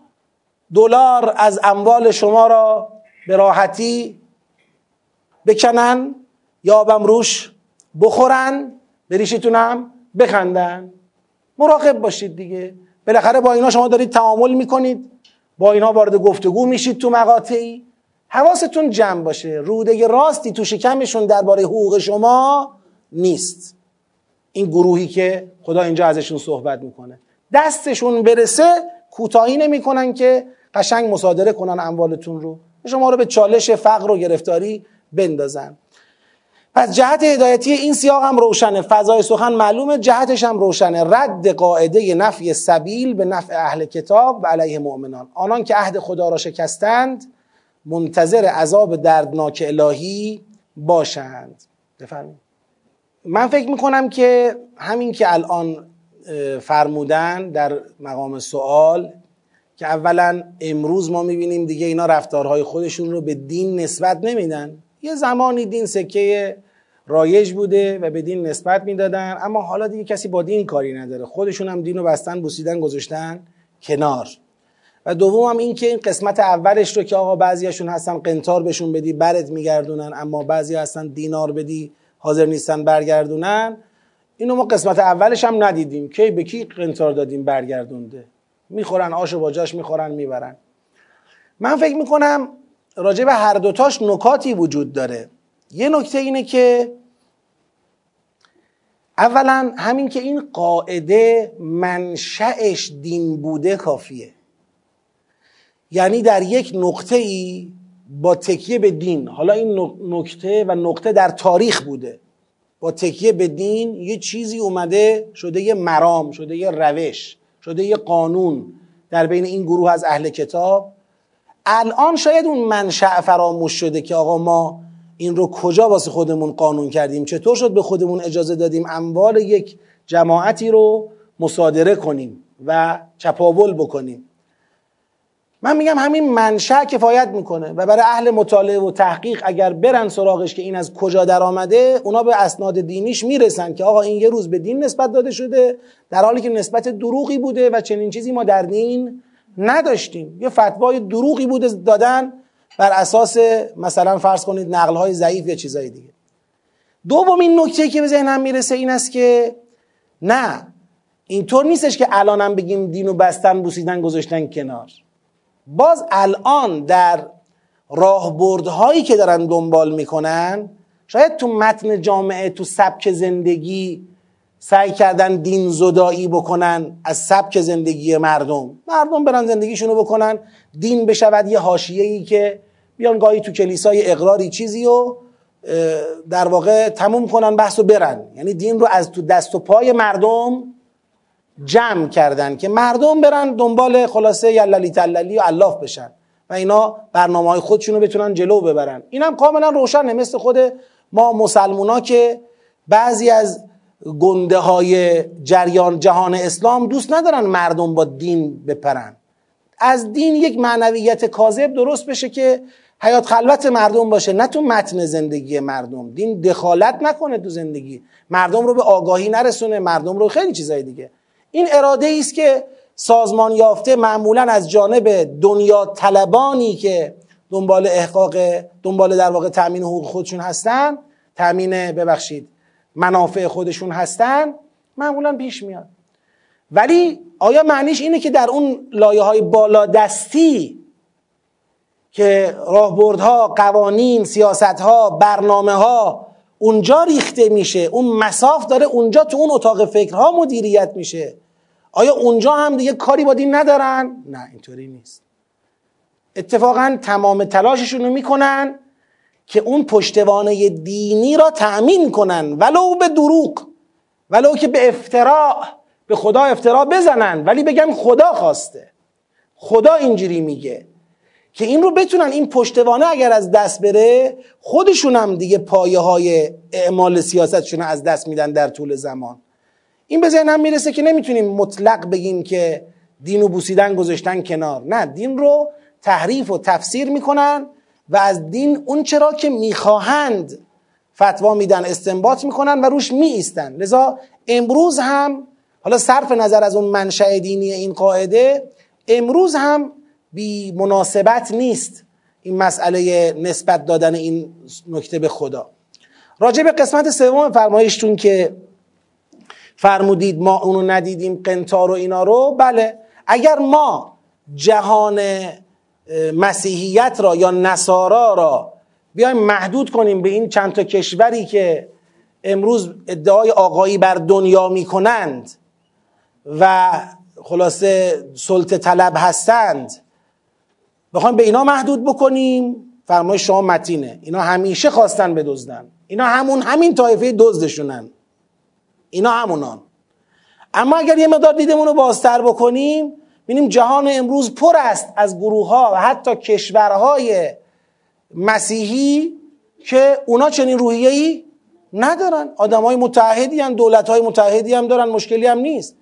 دلار از اموال شما را به راحتی بکنن یا بمروش بخورن بریشتونم بخندن. مراقب باشید دیگه. بالاخره با اینا شما دارید تعامل می‌کنید. با اینا وارد گفتگو میشید تو مقاطعی. حواستون جمع باشه. روده راستی تو شکمشون درباره حقوق شما نیست. این گروهی که خدا اینجا ازشون صحبت می‌کنه. دستشون برسه کوتاهی نمی‌کنن که قشنگ مصادره کنن اموالتون رو. شما رو به چالش فقر و گرفتاری بندازن. پس جهت هدایتی این سیاق هم روشنه. فضای سخن معلومه جهتش هم روشنه. رد قاعده نفی سبیل به نفع اهل کتاب و علیه مؤمنان. آنان که عهد خدا را شکستند منتظر عذاب دردناک الهی باشند. بفرمایید. من فکر می‌کنم که همین که الان فرمودن در مقام سوال که اولا امروز ما می‌بینیم دیگه اینا رفتارهای خودشون رو به دین نسبت نمیدن. یه زمانی دین سکه رایج بوده و به دین نسبت می‌دادن. اما حالا دیگه کسی با دین کاری نداره. خودشون هم دین رو بستن بوسیدن گذاشتن کنار. و دوم هم این که این قسمت اولش رو که آقا بعضیاشون هستن قنتار بهشون بدی برت میگردونن اما بعضی هستن دینار بدی حاضر نیستن برگردونن. اینو ما قسمت اولش هم ندیدیم. کی به کی قنتار دادیم برگردونده. می‌خورن آش و باجاش می‌خورن می‌برن. من فکر می‌کنم راجع به هر دوتاش نکاتی وجود داره. یه نکته اینه که اولا همین که این قاعده منشأش دین بوده کافیه. یعنی در یک نقطه ای با تکیه به دین. حالا این نکته و نقطه در تاریخ بوده. با تکیه به دین یه چیزی اومده شده یه مرام شده یه روش شده یه قانون در بین این گروه از اهل کتاب. الان شاید اون منشأ فراموش شده که آقا ما این رو کجا واسه خودمون قانون کردیم؟ چطور شد به خودمون اجازه دادیم اموال یک جماعتی رو مصادره کنیم و چپاول بکنیم؟ من میگم همین منشأ کفایت می‌کنه و برای اهل مطالعه و تحقیق اگر برن سراغش که این از کجا در آمده اونا به اسناد دینیش می‌رسن که آقا این یه روز به دین نسبت داده شده در حالی که نسبت دروغی بوده و چنین چیزی ما در دین نداشتیم. یه فتوای دروغی بوده دادن بر اساس مثلا فرض کنید نقل ضعیف یا چیزای دیگه. دومین نکته که به ذهنم می‌رسه این است که نه اینطور نیستش که الانم بگیم دین و بستن بوسیدن گذاشتن کنار. باز الان در راهبردهایی که دارن دنبال می‌کنن شاید تو متن جامعه تو سبک زندگی سعی کردن دین زدایی بکنن از سبک زندگی مردم. مردم برن زندگیشونو بکنن دین بشود یه ای که بیان گاهی تو کلیسای اقراری چیزی و در واقع تموم کنن بحث و برن. یعنی دین رو از تو دست و پای مردم جمع کردن که مردم برن دنبال خلاصه یللی تللی و علاف بشن و اینا برنامه های خودشون رو بتونن جلو ببرن. اینم کاملا روشنه مثل خود ما مسلمونا که بعضی از گنده های جریان جهان اسلام دوست ندارن مردم با دین بپرن. از دین یک معنویت کاذب درست بشه که حیات خلوت مردم باشه نه تو متن زندگی مردم. دین دخالت نکنه تو زندگی. مردم رو به آگاهی نرسونه مردم رو خیلی چیزای دیگه. این اراده است که سازمان یافته معمولا از جانب دنیا طلبانی که دنبال احقاق دنبال در واقع تامین حقوق خودشون هستن تامین ببخشید منافع خودشون هستن معمولا پیش میاد. ولی آیا معنیش اینه که در اون لایه های بالا که راهبردها قوانین سیاستها برنامه ها اونجا ریخته میشه. اون مساف داره اونجا تو اون اتاق فکرها مدیریت میشه. آیا اونجا هم دیگه کاری با دین ندارن؟ نه اینطوری نیست. اتفاقا تمام تلاششون رو می‌کنن که اون پشتوانه دینی را تأمین کنن. ولو به دروغ ولو که به افتراع به خدا افتراع بزنن. ولی بگن خدا خواسته. خدا اینجوری میگه. که این رو بتونن این پشتوانه اگر از دست بره خودشون هم دیگه پایه های اعمال سیاستشون از دست میدن در طول زمان. این به ذهنم می‌رسه که نمی‌تونیم مطلق بگیم که دین و بوسیدن گذاشتن کنار. نه دین رو تحریف و تفسیر می‌کنن و از دین اون چرا که می‌خواهند فتوا میدن استنباط می‌کنن و روش میایستن. لذا امروز هم حالا صرف نظر از اون منشأ دینی این قاعده امروز هم بی مناسبت نیست این مسئله نسبت دادن این نکته به خدا. راجع به قسمت سوم فرمایشتون که فرمودید ما اونو ندیدیم قنتار و اینا رو بله. اگر ما جهان مسیحیت را یا نصارا را بیایم محدود کنیم به این چند تا کشوری که امروز ادعای آقایی بر دنیا می‌کنند و خلاصه سلطه طلب هستند بخوایم به اینا محدود بکنیم. فرمایش شما متینه. اینا همیشه خواستن بدزدن. اینا همون همین طایفه دزدشونن. اینا همونان. اما اگر یه مقدار دیدمون رو بازتر بکنیم ببینیم جهان امروز پر است از گروه ها و حتی کشورهای مسیحی که اونا چنین روحیه ای ندارن. آدم های متحدی هم دولت های متحدی هم دارن مشکلی هم نیست.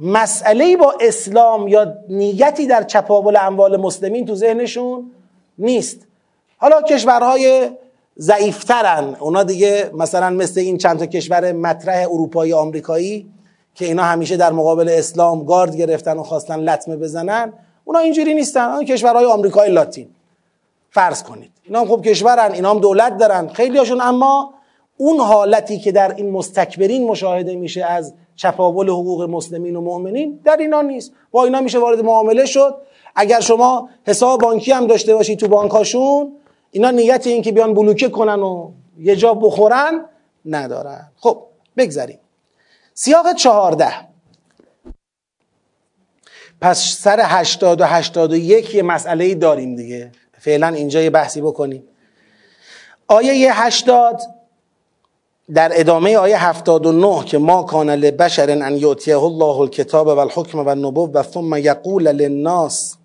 مسئله با اسلام یا نیتی در چپاول اموال مسلمین تو ذهنشون نیست. حالا کشورهای ضعیفترن. اونا دیگه مثلا مثل این چند تا کشور مطرح اروپایی آمریکایی که اینا همیشه در مقابل اسلام گارد گرفتن و خواستن لطمه بزنن اونا اینجوری نیستن. اون کشورهای آمریکای لاتین. فرض کنید. اینا هم خوب کشورن اینا هم دولت دارن. خیلی هاشون اما اون حالتی که در این مستکبرین مشاهده میشه از چپاول حقوق مسلمین و مؤمنین در اینا نیست. با اینا میشه وارد معامله شد. اگر شما حساب بانکی هم داشته باشید تو بانکاشون اینا نیت این که بیان بلوکه کنن و یه جا بخورن ندارن. خب بگذاریم سیاق چهارده. پس سر هشتاد و هشتاد و یک یه مسئله داریم دیگه. فعلا اینجا یه بحثی بکنیم. آیه هشتاد در ادامه آیه 79 که ما کان لبشر ان یؤتیه الله الکتاب و الحکم و النبوة ثم یقول للناس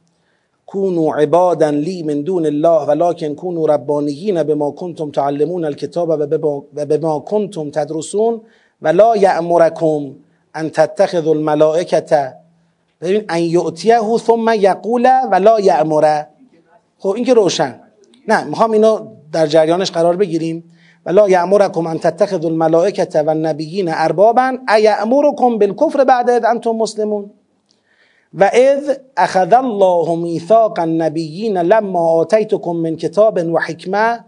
كونوا عبادا لی من دون الله ولكن كونوا ربانیین بما کنتم تعلمون الكتاب و بما کنتم تدرسون ولا یأمرکم ان تتخذوا الملائکه ببین ان یؤتیه ثم یقول ولا یأمره خب این که روشن. نه می‌خوام اینو در جریانش قرار بگیریم. ولا یأمرکم ان تتخذوا الملائکه و النبیین اربابا ایأمرکم بالکفر بعد اذ انتم مسلمون؟ و اذ اخذ الله میثاق النبیین لما آتیتکم من کتاب و حکمه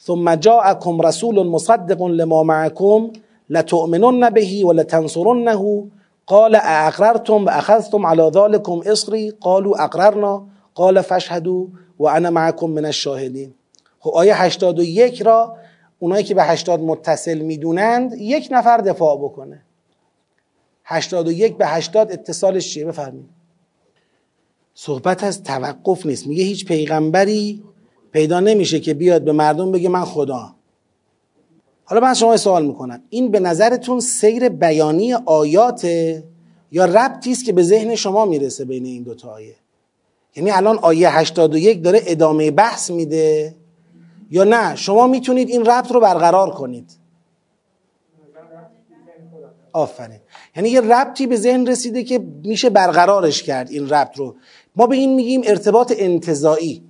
ثم جاءكم رسول مصدق لما معكم لتؤمنن به ولتنصرنه. قال اقررتم و على ذلكم اصری قالوا اقررنا قال فاشهدوا و انا معكم من الشاهدین خب آیه 81 را اونایی که به 80 متصل می‌دونند یک نفر دفاع بکنه. 81 به 80 اتصالش چیه؟ بفرمایید. صحبت از توقف نیست. میگه هیچ پیغمبری پیدا نمیشه که بیاد به مردم بگه من خدا حالا من شما سوال می‌کنم. این به نظرتون سیر بیانی آیاته یا ربطی است که به ذهن شما می‌رسه بین این دوتا آیه؟ یعنی الان آیه 81 داره ادامه بحث میده. یا نه؟ شما می‌تونید این ربط رو برقرار کنید. آفرین. یعنی یه ربطی به ذهن رسیده که میشه برقرارش کرد این ربط رو. ما به این میگیم ارتباط انتظایی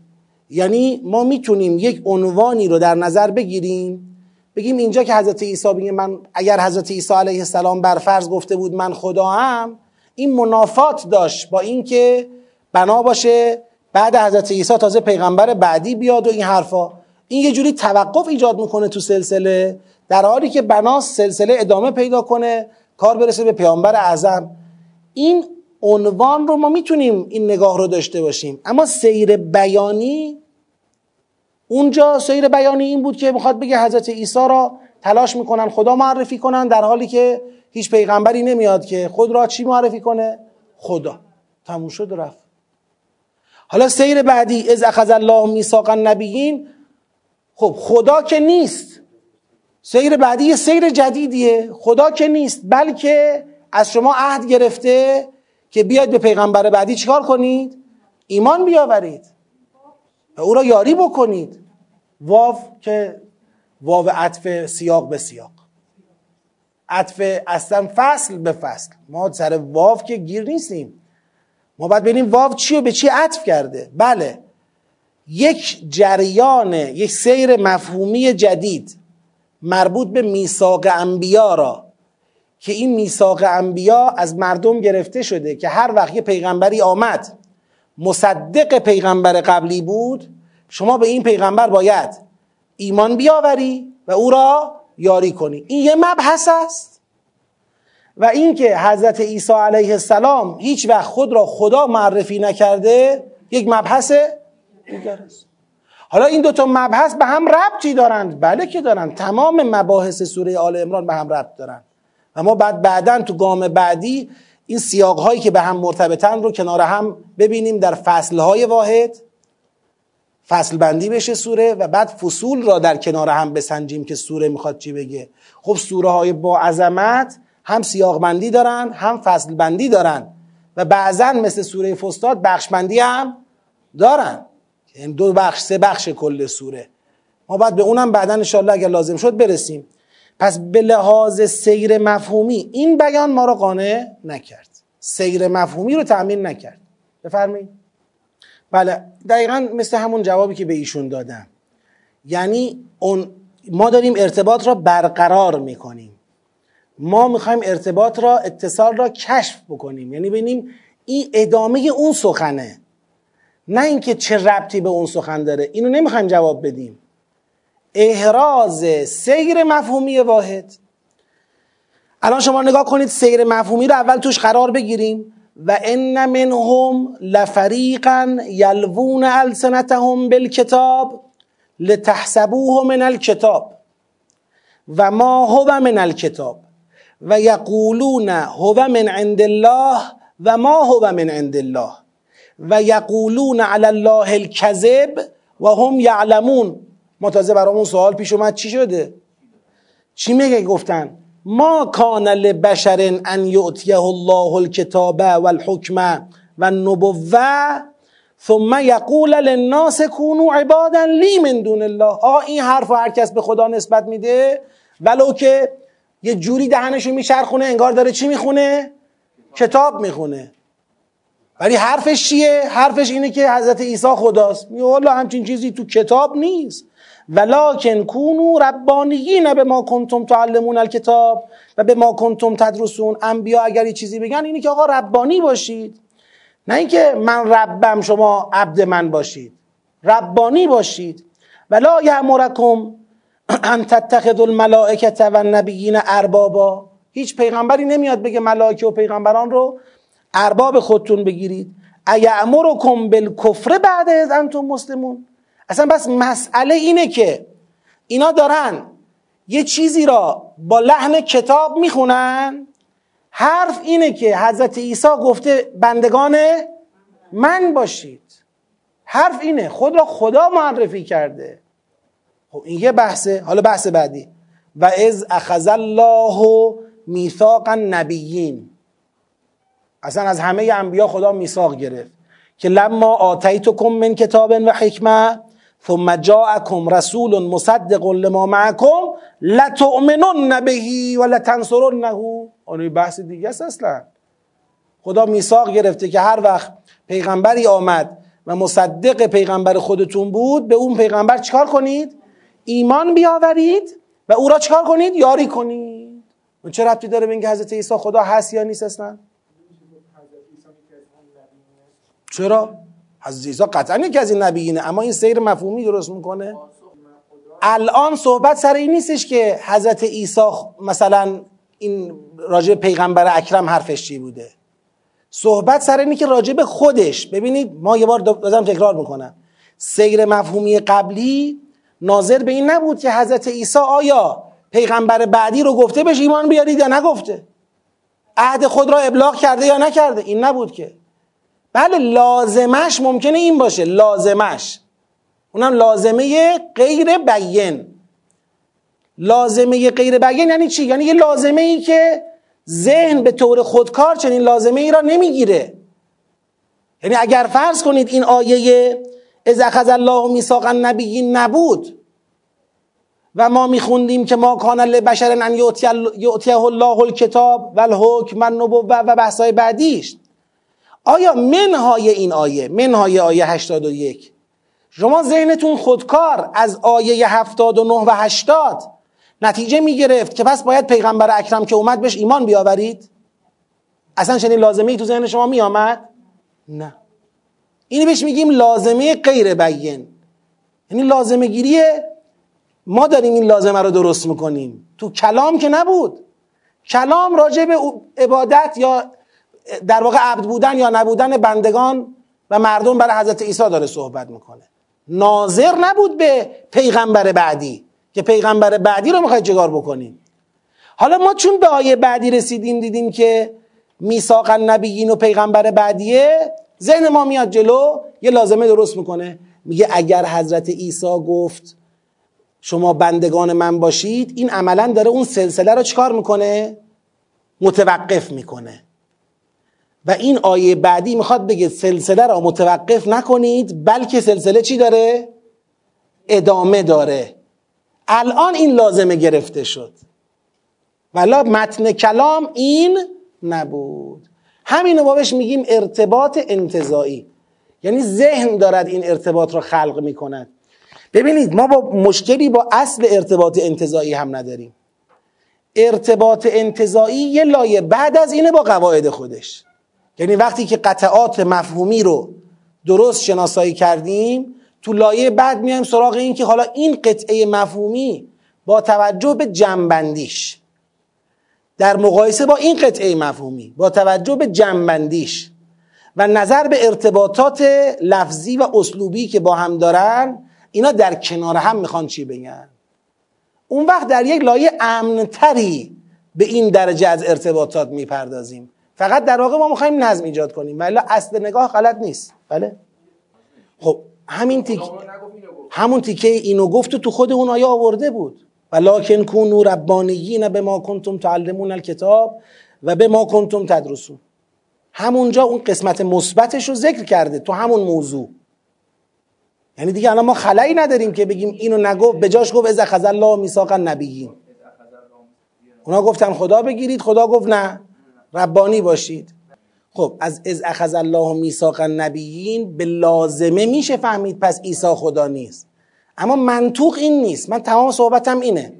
یعنی ما می‌تونیم یک عنوانی رو در نظر بگیریم. بگیم اینجا که حضرت عیسی بگه من اگر حضرت عیسی علیه السلام بر فرض گفته بود من خدا هم این منافات داشت با اینکه بنا باشه بعد حضرت عیسی تازه پیغمبر بعدی بیاد و این حرفا. این یه جوری توقف ایجاد می‌کنه تو سلسله در حالی که بناس سلسله ادامه پیدا کنه کار برسه به پیامبر اعظم. این عنوان رو ما می‌تونیم این نگاه رو داشته باشیم. اما سیر بیانی اونجا سیر بیانی این بود که می‌خواد بگه حضرت عیسی را تلاش می‌کنن خدا معرفی کنن در حالی که هیچ پیغمبری نمیاد که خود را چی معرفی کنه؟ خدا. تموم شد رفت. حالا سیر بعدی از اخذ الله میثاق النبیین خب خدا که نیست. سیر بعدی سیر جدیدیه. خدا که نیست بلکه از شما عهد گرفته که بیاید به پیغمبر بعدی چیکار کنید؟ ایمان بیاورید و او را یاری بکنید. واو که واو عطف سیاق به سیاق. عطف اصلا فصل به فصل. ما سر واو که گیر نیستیم. ما باید ببینیم واو چی و به چی عطف کرده. بله. یک جریان یک سیر مفهومی جدید مربوط به میثاق انبیا را که این میثاق انبیا از مردم گرفته شده که هر وقت یه پیغمبری آمد مصدق پیغمبر قبلی بود شما به این پیغمبر باید ایمان بیاوری و او را یاری کنی. این یه مبحث است. و اینکه حضرت عیسی علیه السلام هیچ وقت خود را خدا معرفی نکرده یک مبحث دیگر است حالا این دوتا مبحث به هم ربطی دارند. بله که دارند. تمام مباحث سوره آل امران به هم ربط دارند. و ما بعد بعدا تو گام بعدی این سیاق هایی که به هم مرتبطن رو کنار هم ببینیم در فصل های واحد. فصل بندی بشه سوره و بعد فصول را در کنار هم بسنجیم که سوره می‌خواد چی بگه. خب سوره های با عظمت هم سیاق بندی دارن هم فصل بندی دارن. و بعضا مثل سوره فستاد بخش بندی هم دارن. یعنی دو بخش سه بخش کل سوره. ما باید به اونم بعدا انشاءالله اگر لازم شد برسیم. پس به لحاظ سیر مفهومی این بیان ما را قانع نکرد. سیر مفهومی رو تأمین نکرد. بفرمایید. بله دقیقا مثل همون جوابی که به ایشون دادم. یعنی اون ما داریم ارتباط را برقرار می‌کنیم. ما می‌خوایم ارتباط را اتصال را کشف بکنیم. یعنی ببینیم این ادامه اون سخنه. نه اینکه چه ربطی به اون سخن داره اینو نمی‌خوایم جواب بدیم. احراز سیر مفهومی واحد. الان شما نگاه کنید سیر مفهومی رو اول توش قرار بگیریم. و ان منهم لفریقا یلوون السنتهم بالکتاب لتحسبوه من الکتاب. و ما هو من الکتاب. و یقولون هو من عند الله و ما هو من عند الله. و یقولون علی الله الکذب و هم یعلمون. ما تازه برامون سوال پیش اومد. چی شده؟ چی میگه گفتن؟ ما کان لبشر ان یؤتیه الله الکتاب والحکم و النبوه ثم یقول للناس کونوا عبادا لی من دون الله. آ این حرف هر کس به خدا نسبت میده. ولو که یه جوری دهنشو میچرخونه انگار داره چی می‌خونه؟ کتاب می‌خونه. ولی حرفش چیه؟ حرفش اینه که حضرت عیسی خداست. میگه والا همچین چیزی تو کتاب نیست. ولکن کونو ربانیین به ما کنتم تعلمون الکتاب و به ما کنتم تدرسون. انبیا اگر یه چیزی بگن اینه که آقا ربانی باشید. نه اینکه من ربم شما عبد من باشید. ربانی باشید. ولا یامرکم ان تتخذوا الملائکه و النبیین اربابا. هیچ پیغمبری نمیاد بگه ملائکه و پیغمبران رو ارباب خودتون بگیرید. ایامرکم بالکفر بعد از انتم مسلمون. اصلا بس مسئله اینه که اینا دارن یه چیزی را با لحن کتاب می‌خونن. حرف اینه که حضرت عیسی گفته بندگان من باشید. حرف اینه. خود را خدا معرفی کرده. خب این یه بحثه. حالا بحث بعدی. و از اخذ الله میثاق نبیین اصلا از همه انبیا خدا میثاق گرفت که لما آتیتکم من کتاب و حکمه ثم جاءكم رسول مصدق لما معكم لتؤمنن به و لتنصرنه. اون بحث دیگه است اصلا. خدا میثاق گرفته که هر وقت پیغمبری آمد و مصدق پیغمبر خودتون بود به اون پیغمبر چیکار کنید؟ ایمان بیاورید و او را چیکار کنید؟ یاری کنید. اون چه ربطی داره به اینکه حضرت عیسی خدا هست یا نیست اصلا؟ چرا؟ حضرت عیسی قطعا یکی از این نبیینه اما این سیر مفهومی درست می‌کنه. الان صحبت سر این نیستش که حضرت عیسی مثلا این راجع پیغمبر اکرم حرفش چی بوده. صحبت سر اینه که راجع به خودش ببینید ما یه بار دازم تکرار می‌کنم. سیر مفهومی قبلی ناظر به این نبود که حضرت عیسی آیا پیغمبر بعدی رو گفته بهش ایمان بیارید یا نگفته؟ عهد خود را ابلاغ کرده یا نکرده؟ این نبود که. بله لازمش ممکنه این باشه. لازمش. اونم لازمه غیر بیین لازمه غیر بیین یعنی چی؟ یعنی یه لازمه ای که ذهن به طور خودکار چنین لازمه ای را نمی‌گیره. یعنی اگر فرض کنید این آیه از اخذ الله میثاق النبیین نبود و ما میخوندیم که ما کان لبشر ان یؤتیه الله الکتاب و الحکم و و بحثای بعدیش. آیا منهای این آیه منهای آیه 81 شما ذهنتون خودکار از آیه 79 و 80 نتیجه می‌گرفت که پس باید پیغمبر اکرم که اومد بهش ایمان بیاورید؟ اصلا چنین لازمه ای تو ذهن شما میآمد؟ نه. اینی بهش میگیم لازمه غیر بیین. یعنی لازمه گیریه ما داریم این لازمه رو درست می‌کنیم. تو کلام که نبود. کلام راجع به عبادت یا در واقع عبد بودن یا نبودن بندگان و مردم برای حضرت عیسی داره صحبت می‌کنه. ناظر نبود به پیغمبر بعدی که پیغمبر بعدی رو می‌خواید جگار بکنیم حالا ما چون به آیه بعدی رسیدیم دیدیم که میثاق نبیین و پیغمبر بعدیه ذهن ما میاد جلو یه لازمه درست می‌کنه. میگه اگر حضرت عیسی گفت شما بندگان من باشید این عملا داره اون سلسله رو چکار می‌کنه؟ متوقف می‌کنه. و این آیه بعدی می‌خواد بگه سلسله را متوقف نکنید بلکه سلسله چی داره؟ ادامه داره. الان این لازمه گرفته شد. ولا متن کلام این نبود. همین رو بهش میگیم ارتباط انتظایی یعنی ذهن دارد این ارتباط را خلق می‌کند. ببینید ما با مشکلی با اصل ارتباط انتظایی هم نداریم. ارتباط انتظایی یه لایه بعد از اینه با قواعد خودش. یعنی وقتی که قطعات مفهومی رو درست شناسایی کردیم تو لایه بعد میایم سراغ این که حالا این قطعه مفهومی با توجه به جنبندیش در مقایسه با این قطعه مفهومی با توجه به جنبندیش و نظر به ارتباطات لفظی و اسلوبی که با هم دارن اینا در کنار هم می‌خوان چی بگن؟ اون وقت در یک لایه امنتری به این درجه از ارتباطات می‌پردازیم. فقط در واقع ما می‌خوایم نظم ایجاد کنیم. ولی اصل نگاه غلط نیست. بله؟ خب همین تیک همون تیکه اینو گفت و تو خود اون آیه آورده بود. ولکن کونوا ربانیین به ما کنتم تعلمون الکتاب و به ما کنتم تدرسون. همونجا اون قسمت مثبتش رو ذکر کرده تو همون موضوع. یعنی دیگه الان ما خلایی نداریم که بگیم اینو نگفت به جاش گفت از اخذ الله میثاق النبیین. اونا گفتن خدا بگیرید خدا گفت نه. ربانی باشید. خب از از اخذ الله میثاق النبیین به لازمه میشه فهمید پس عیسی خدا نیست. اما منطوق این نیست. من تمام صحبتم اینه.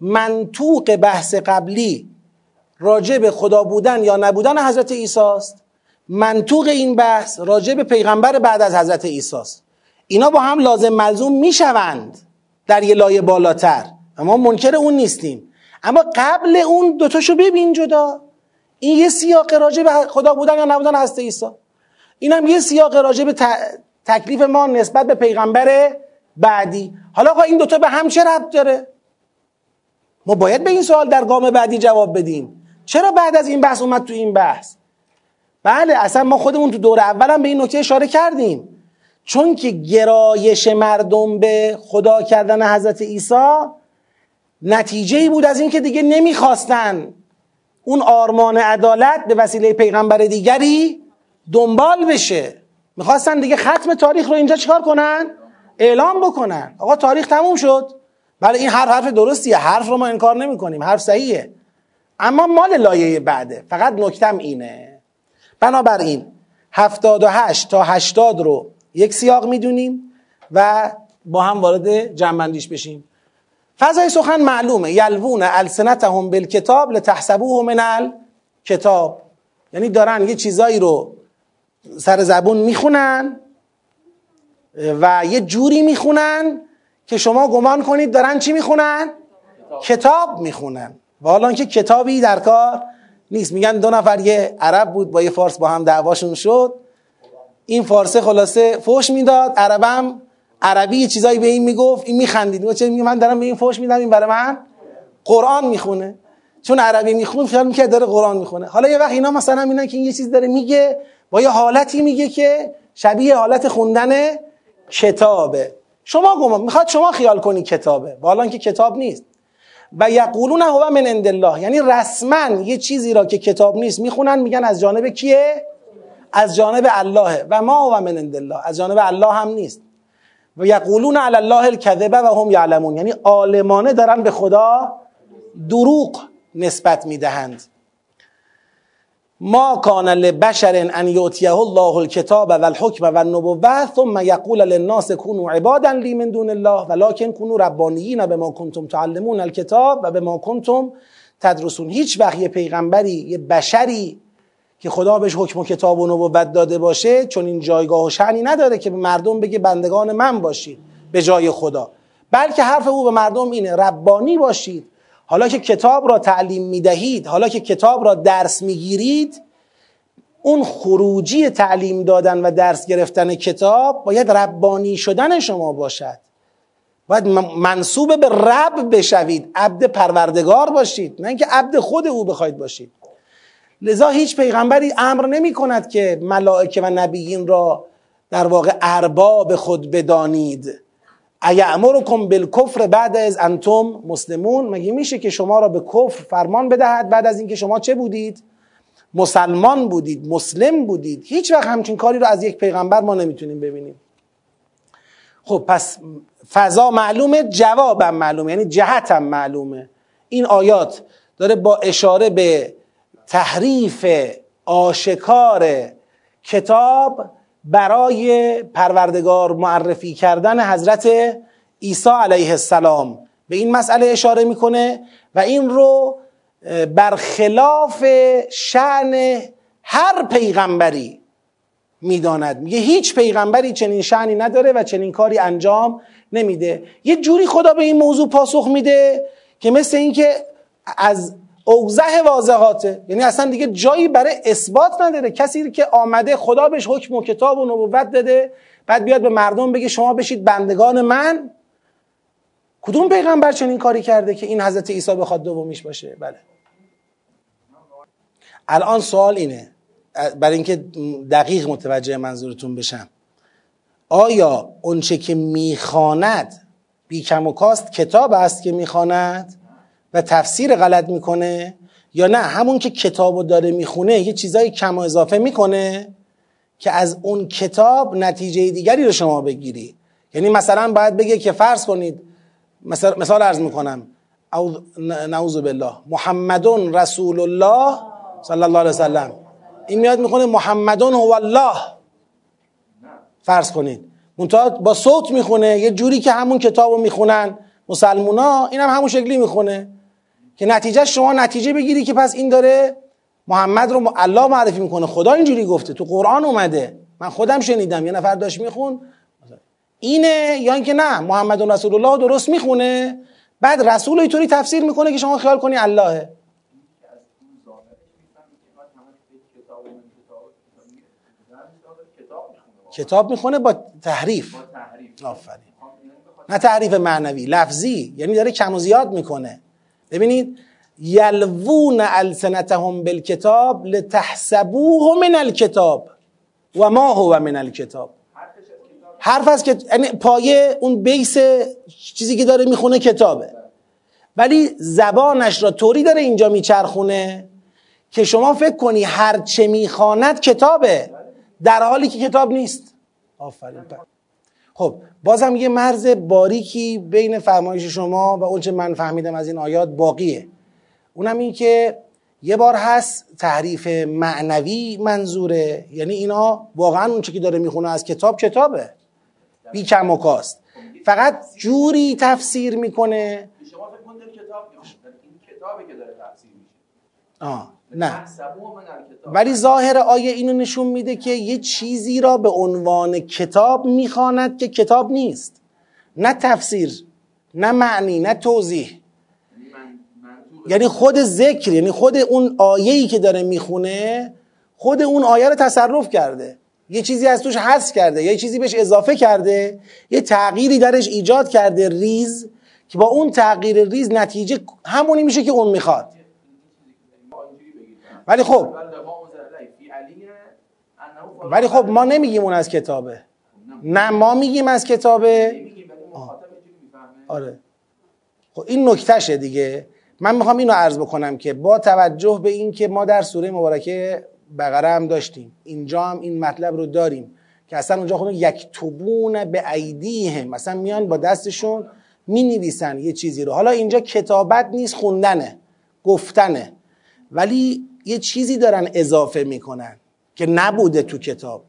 منطوق بحث قبلی راجع به خدا بودن یا نبودن حضرت عیسی است. منطوق این بحث راجع به پیغمبر بعد از حضرت عیسی است. اینا با هم لازم ملزوم می‌شوند در یه لایه بالاتر. اما منکر اون نیستیم. اما قبل اون دوتاشو ببین جدا. این یه سیاق راجع به خدا بودن یا نبودن حضرت عیسی. این هم یه سیاق راجع به تکلیف ما نسبت به پیغمبر بعدی. حالا آقا این دوتا به هم چه ربط داره؟ ما باید به این سوال در گام بعدی جواب بدیم. چرا بعد از این بحث اومد تو این بحث؟ بله اصلا ما خودمون تو دور اولم به این نکته اشاره کردیم. چون که گرایش مردم به خدا کردن حضرت عیسی نتیجه ای بود از اینکه دیگه نمی‌خواستن اون آرمان عدالت به وسیله پیغمبر دیگری دنبال بشه. می‌خواستن دیگه ختم تاریخ رو اینجا چکار کنن؟ اعلام بکنن. آقا تاریخ تموم شد. بله این حرف حرف درستیه. حرف رو ما انکار نمی کنیم حرف صحیحه. اما مال لایه بعده. فقط نکتم اینه. بنابراین هفتاد و هشت تا هشتاد رو یک سیاق می‌دونیم و با هم وارد جنبندیش بشیم. فضای سخن معلومه. یلوون السنتهم بالکتاب لتحسبوه من الکتاب. یعنی دارن یه چیزایی رو سر زبون می‌خونن و یه جوری می‌خونن که شما گمان کنید دارن چی می‌خونن؟ کتاب می‌خونن. و حالا که کتابی در کار نیست. میگن دو نفر یه عرب بود با یه فارس با هم دعواشون شد. این فارسه خلاصه فوش می‌داد عربم عربی یه چیزایی به این می‌گفت این میخندید. چه میگه من دارم به این فوش میدم این برای من قرآن می‌خونه. چون عربی می‌خونه خیال می‌کرد داره قرآن می‌خونه. حالا یه وقت اینا مثلا میگن که این یه چیز داره میگه با یه حالتی میگه که شبیه حالت خوندن کتابه. شما گمان می‌خواد شما خیال کنی کتابه. والا که کتاب نیست. و یقولون هو من عند الله. یعنی رسما یه چیزی را که کتاب نیست می‌خونن میگن از جانب کیه؟ از جانب الله. و ما هو من عند الله. از جانب الله هم نیست. و یقولون علی الله الکذبه و هم یعلمون. یعنی عالمانه دارن به خدا دروغ نسبت می‌دهند. ما کان لبشر ان یؤتیه الله الکتاب و الحکم و النبوه ثم یقول للناس كونوا عبادا لی من دون الله ولكن كونوا ربانیین بما کنتم تعلمون الکتاب و بما کنتم تدرسون. هیچ وقت یه پیغمبری یه بشری که خدا بهش حکم و کتاب و نبوت داده باشه چون این جایگاه و شعنی نداره که به مردم بگه بندگان من باشید به جای خدا. بلکه حرف او به مردم اینه ربانی باشید. حالا که کتاب را تعلیم می‌دهید حالا که کتاب را درس می‌گیرید اون خروجی تعلیم دادن و درس گرفتن کتاب باید ربانی شدن شما باشد. باید منصوب به رب بشوید. عبد پروردگار باشید. نه اینکه عبد خود او بخواید باشید. لذا هیچ پیغمبری امر نمی کند که ملائکه و نبیین را در واقع ارباب خود بدانید. ایعمرکم بالکفر بعد از انتم مسلمون. مگه میشه که شما را به کفر فرمان بدهد بعد از اینکه شما چه بودید؟ مسلمان بودید مسلم بودید. هیچ وقت همچین کاری رو از یک پیغمبر ما نمی‌تونیم ببینیم. خب پس فضا معلومه جوابم معلومه یعنی جهتم معلومه. این آیات داره با اشاره به تحریف آشکار کتاب برای پروردگار معرفی کردن حضرت عیسی علیه السلام. به این مسئله اشاره می‌کنه و این رو برخلاف شعن هر پیغمبری می‌داند. میگه هیچ پیغمبری چنین شعنی نداره و چنین کاری انجام نمیده. یه جوری خدا به این موضوع پاسخ میده که مثل اینکه از اوزه واضحاته یعنی اصلا دیگه جایی برای اثبات نداره. کسی که آمده خدا بهش حکم و کتاب و نبوت داده بعد بیاد به مردم بگه شما بشید بندگان من. کدوم پیغمبر چنین کاری کرده که این حضرت عیسی بخواد دومیش باشه؟ بله. الان سوال اینه. برای اینکه دقیق متوجه منظورتون بشم. آیا اونچه که می‌خواند بی کم و کاست کتاب است که می‌خواند؟ و تفسیر غلط می‌کنه یا نه؟ همون که کتاب داره می‌خونه یه چیزای کم و اضافه می‌کنه که از اون کتاب نتیجه دیگری رو شما بگیری. یعنی مثلا باید بگه که فرض کنید مثال, مثال عرض می‌کنم. نعوذ بالله. محمدون رسول الله صلی الله علیه وسلم این میاد می‌کنه محمدون هو الله. فرض کنید. منتها با صوت می‌خونه. یه جوری که همون کتاب رو می‌خونن مسلمونا این هم همون شکلی می‌خونه. که نتیجه شما نتیجه بگیری که پس این داره محمد رو الله معرفی می‌کنه. خدا اینجوری گفته. تو قرآن اومده. من خودم شنیدم. یه نفر داشت میخون. اینه یا اینکه نه محمد رسول الله درست می‌خونه. بعد رسول اینطوری تفسیر می‌کنه که شما خیال کنی اللهه. کتاب می‌خونه با تحریف. آفرین. نه تحریف معنوی لفظی. یعنی داره کم و زیاد می‌کنه. ببینید یلوون السنتهم بالکتاب لتحسبوه من الکتاب و ما هو من الکتاب. حرف است که یعنی پایه اون بیس چیزی که داره می‌خونه کتابه. ولی زبانش را طوری داره اینجا میچرخونه که شما فکر کنی هر چه می‌خواند کتابه در حالی که کتاب نیست. آفرین. خب بازم یه مرز باریکی بین فرمایش شما و اونچه من فهمیدم از این آیات باقیه. اونم این که یه بار هست تحریف معنوی منظوره. یعنی اینا واقعا اون که داره می‌خونه از کتاب کتابه. بی کم و کاست. فقط جوری تفسیر می‌کنه. شما فکر کتاب این کتابی که داره تفسیر میشه. آه. نه. ولی ظاهر آیه اینو نشون میده که یه چیزی را به عنوان کتاب می‌خواند که کتاب نیست. نه تفسیر نه معنی نه توضیح. یعنی خود ذکر یعنی خود اون آیه‌ای که داره می‌خونه خود اون آیه رو تصرف کرده. یه چیزی از توش حذف کرده یه چیزی بهش اضافه کرده یه تغییری درش ایجاد کرده ریز که با اون تغییر ریز نتیجه همونی میشه که اون می‌خواد. ولی خب. ولی خب ما نمیگیم اون از کتابه. نه ما میگیم از کتابه. آره. خب این نکتهشه دیگه. من می‌خوام اینو عرض بکنم که با توجه به این که ما در سوره مبارکه بقره هم داشتیم اینجا هم این مطلب رو داریم که اصلا اونجا خودم یک توبون به هم مثلا میان با دستشون می نویسن یه چیزی رو. حالا اینجا کتابت نیست خوندنه گفتنه. ولی یه چیزی دارن اضافه می‌کنن که نبوده تو کتاب.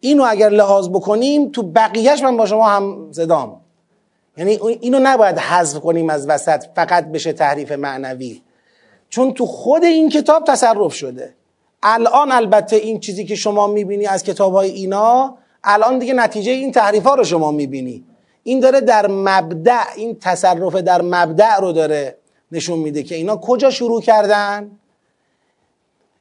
اینو اگر لحاظ بکنیم تو بقیهش من با شما هم صدام. یعنی اینو نباید حذف کنیم از وسط فقط بشه تحریف معنوی. چون تو خود این کتاب تصرف شده. الان البته این چیزی که شما می‌بینی از کتاب های اینا الان دیگه نتیجه این تحریف ها رو شما می‌بینی. این داره در مبدع این تصرف در مبدع رو داره نشون میده که اینا کجا شروع کردن؟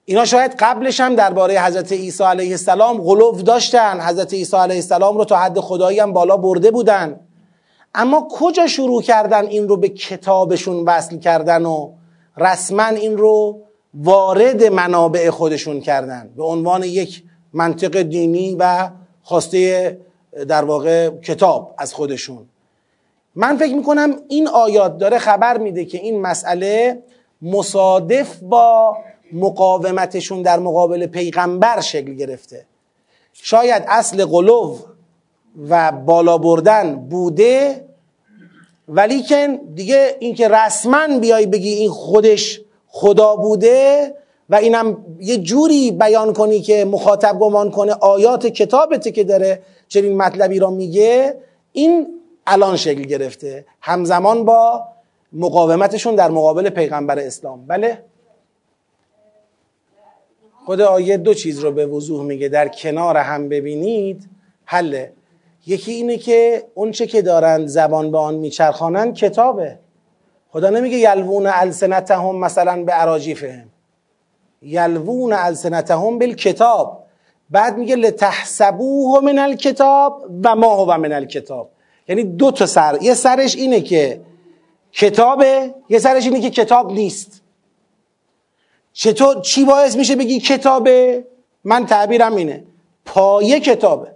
اینا شاید قبلش هم درباره حضرت عیسی علیه السلام غلوف داشتن. حضرت عیسی علیه السلام رو تا حد خدایی هم بالا برده بودن. اما کجا شروع کردن این رو به کتابشون وصل کردن و رسما این رو وارد منابع خودشون کردن؟ به عنوان یک منطق دینی و خواسته در واقع کتاب از خودشون. من فکر می‌کنم این آیات داره خبر میده که این مسئله مصادف با مقاومتشون در مقابل پیغمبر شکل گرفته. شاید اصل قلوب و بالا بردن بوده ولیکن دیگه اینکه رسما بیای بگی این خودش خدا بوده و اینم یه جوری بیان کنی که مخاطب گمان کنه آیات کتابته که داره چنین مطلبی را میگه این الان شکل گرفته. همزمان با مقاومتشون در مقابل پیغمبر اسلام. بله؟ خود آیه دو چیز رو به وضوح میگه. در کنار هم ببینید حله. یکی اینه که اونچه که دارند زبان به آن میچرخانند کتابه. خدا نمیگه یلوون السنتهم مثلا به عراجیفهم یلوون السنتهم بالکتاب. بعد میگه لتحسبوه من الکتاب و ما هو من الکتاب. یعنی دو تا سر. یه سرش اینه که کتابه یه سرش اینه که کتاب نیست. چطور چی باعث میشه بگی کتابه؟ من تعبیرم اینه. پایه کتابه.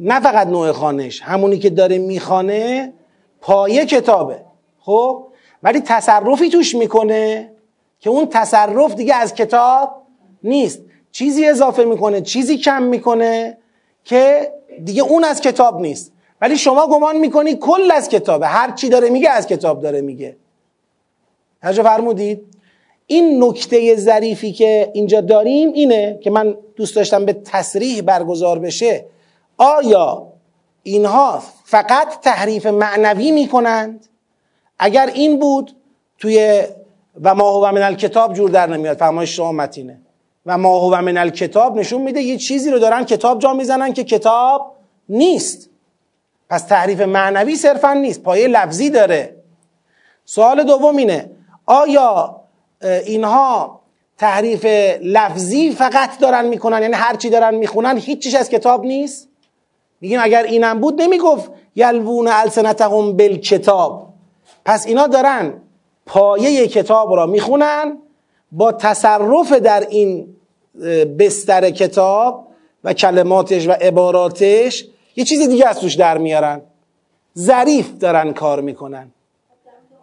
نه فقط نوع خانش همونی که داره می‌خوانه پایه کتابه. خب؟ ولی تصرفی توش می‌کنه که اون تصرف دیگه از کتاب نیست. چیزی اضافه می‌کنه چیزی کم می‌کنه که دیگه اون از کتاب نیست. ولی شما گمان می‌کنی کل از کتابه. هر چی داره میگه از کتاب داره میگه. هرجا فرمودید؟ این نکته ظریفی که اینجا داریم اینه که من دوست داشتم به تصریح برگزار بشه. آیا اینها فقط تحریف معنوی می‌کنند؟ اگر این بود توی و ما هو من الکتاب جور در نمیاد فرمایش شما متینه. و ما هو من الکتاب نشون میده یه چیزی رو دارن کتاب جا می‌زنن که کتاب نیست. پس تحریف معنوی صرفا نیست پایه لفظی داره. سوال دوم اینه آیا اینها تحریف لفظی فقط دارن می‌کنن یعنی هرچی دارن می‌خونن هیچیش از کتاب نیست. میگیم اگر اینم بود نمی‌گفت یلوون السنتهم بالکتاب. پس اینا دارن پایه کتاب را می‌خونن با تصرف در این بستر کتاب و کلماتش و عباراتش یه چیز دیگه از توش در میارن. ظریف دارن کار می‌کنن.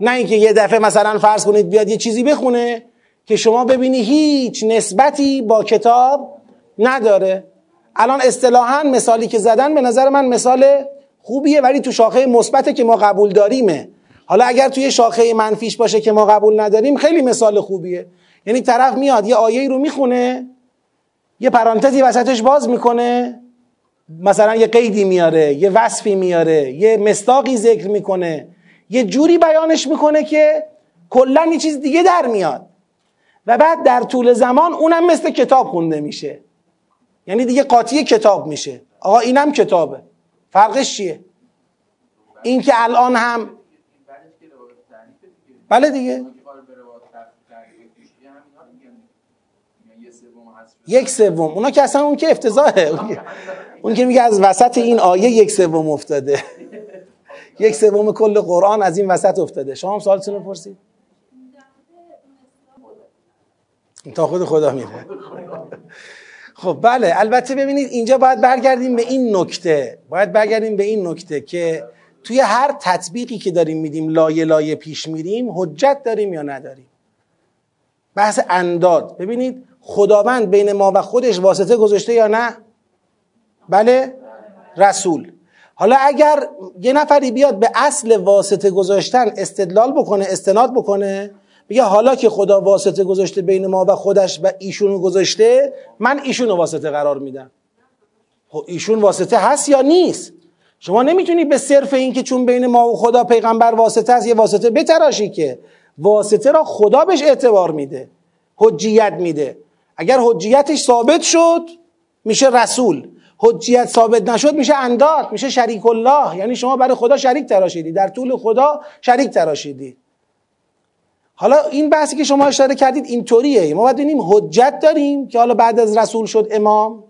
نه اینکه یه دفعه مثلا فرض کنید بیاد یه چیزی بخونه که شما ببینی هیچ نسبتی با کتاب نداره. الان اصطلاحا مثالی که زدن به نظر من مثال خوبیه ولی تو شاخه مثبته که ما قبول داریمه. حالا اگر توی شاخه منفیش باشه که ما قبول نداریم خیلی مثال خوبیه. یعنی طرف میاد یه آیه رو می‌خونه یه پرانتزی وسطش باز می‌کنه مثلا یه قیدی میاره یه وصفی میاره یه مستاقی ذکر می‌کنه. یه جوری بیانش می‌کنه که کلا یه چیز دیگه در میاد. و بعد در طول زمان اونم مثل کتاب خونده میشه. یعنی دیگه قاطی کتاب میشه. آقا اینم کتابه. فرقش چیه؟ این که الان هم بله دیگه. یک سوم. اونا که اصلا اون که افتضاحه. اون که میگه از وسط این آیه یک سوم افتاده. یک سوم کل قرآن از این وسط افتاده. شما هم سوالتون رو پرسید؟ تا خود خدا میره خب بله. البته ببینید اینجا باید برگردیم به این نکته. باید برگردیم به این نکته که توی هر تطبیقی که داریم میدیم لایه لایه پیش میریم حجت داریم یا نداریم؟ بحث انداد. ببینید خداوند بین ما و خودش واسطه گذاشته یا نه؟ بله؟ رسول. حالا اگر یه نفری بیاد به اصل واسطه گذاشتن استدلال بکنه استناد بکنه بگه حالا که خدا واسطه گذاشته بین ما و خودش و ایشونو گذاشته من ایشونو واسطه قرار میدم. خب ایشون واسطه هست یا نیست؟ شما نمی‌تونی به صرف این که چون بین ما و خدا پیغمبر واسطه هست یه واسطه بتراشی که واسطه را خدا بهش اعتبار میده حجیت میده. اگر حجیتش ثابت شد میشه رسول. حجیت ثابت نشد میشه انداد میشه شریک الله. یعنی شما برای خدا شریک تراشیدی در طول خدا شریک تراشیدی. حالا این بحثی که شما اشاره کردید اینطوریه ما باید ببینیم حجت داریم که حالا بعد از رسول شد امام.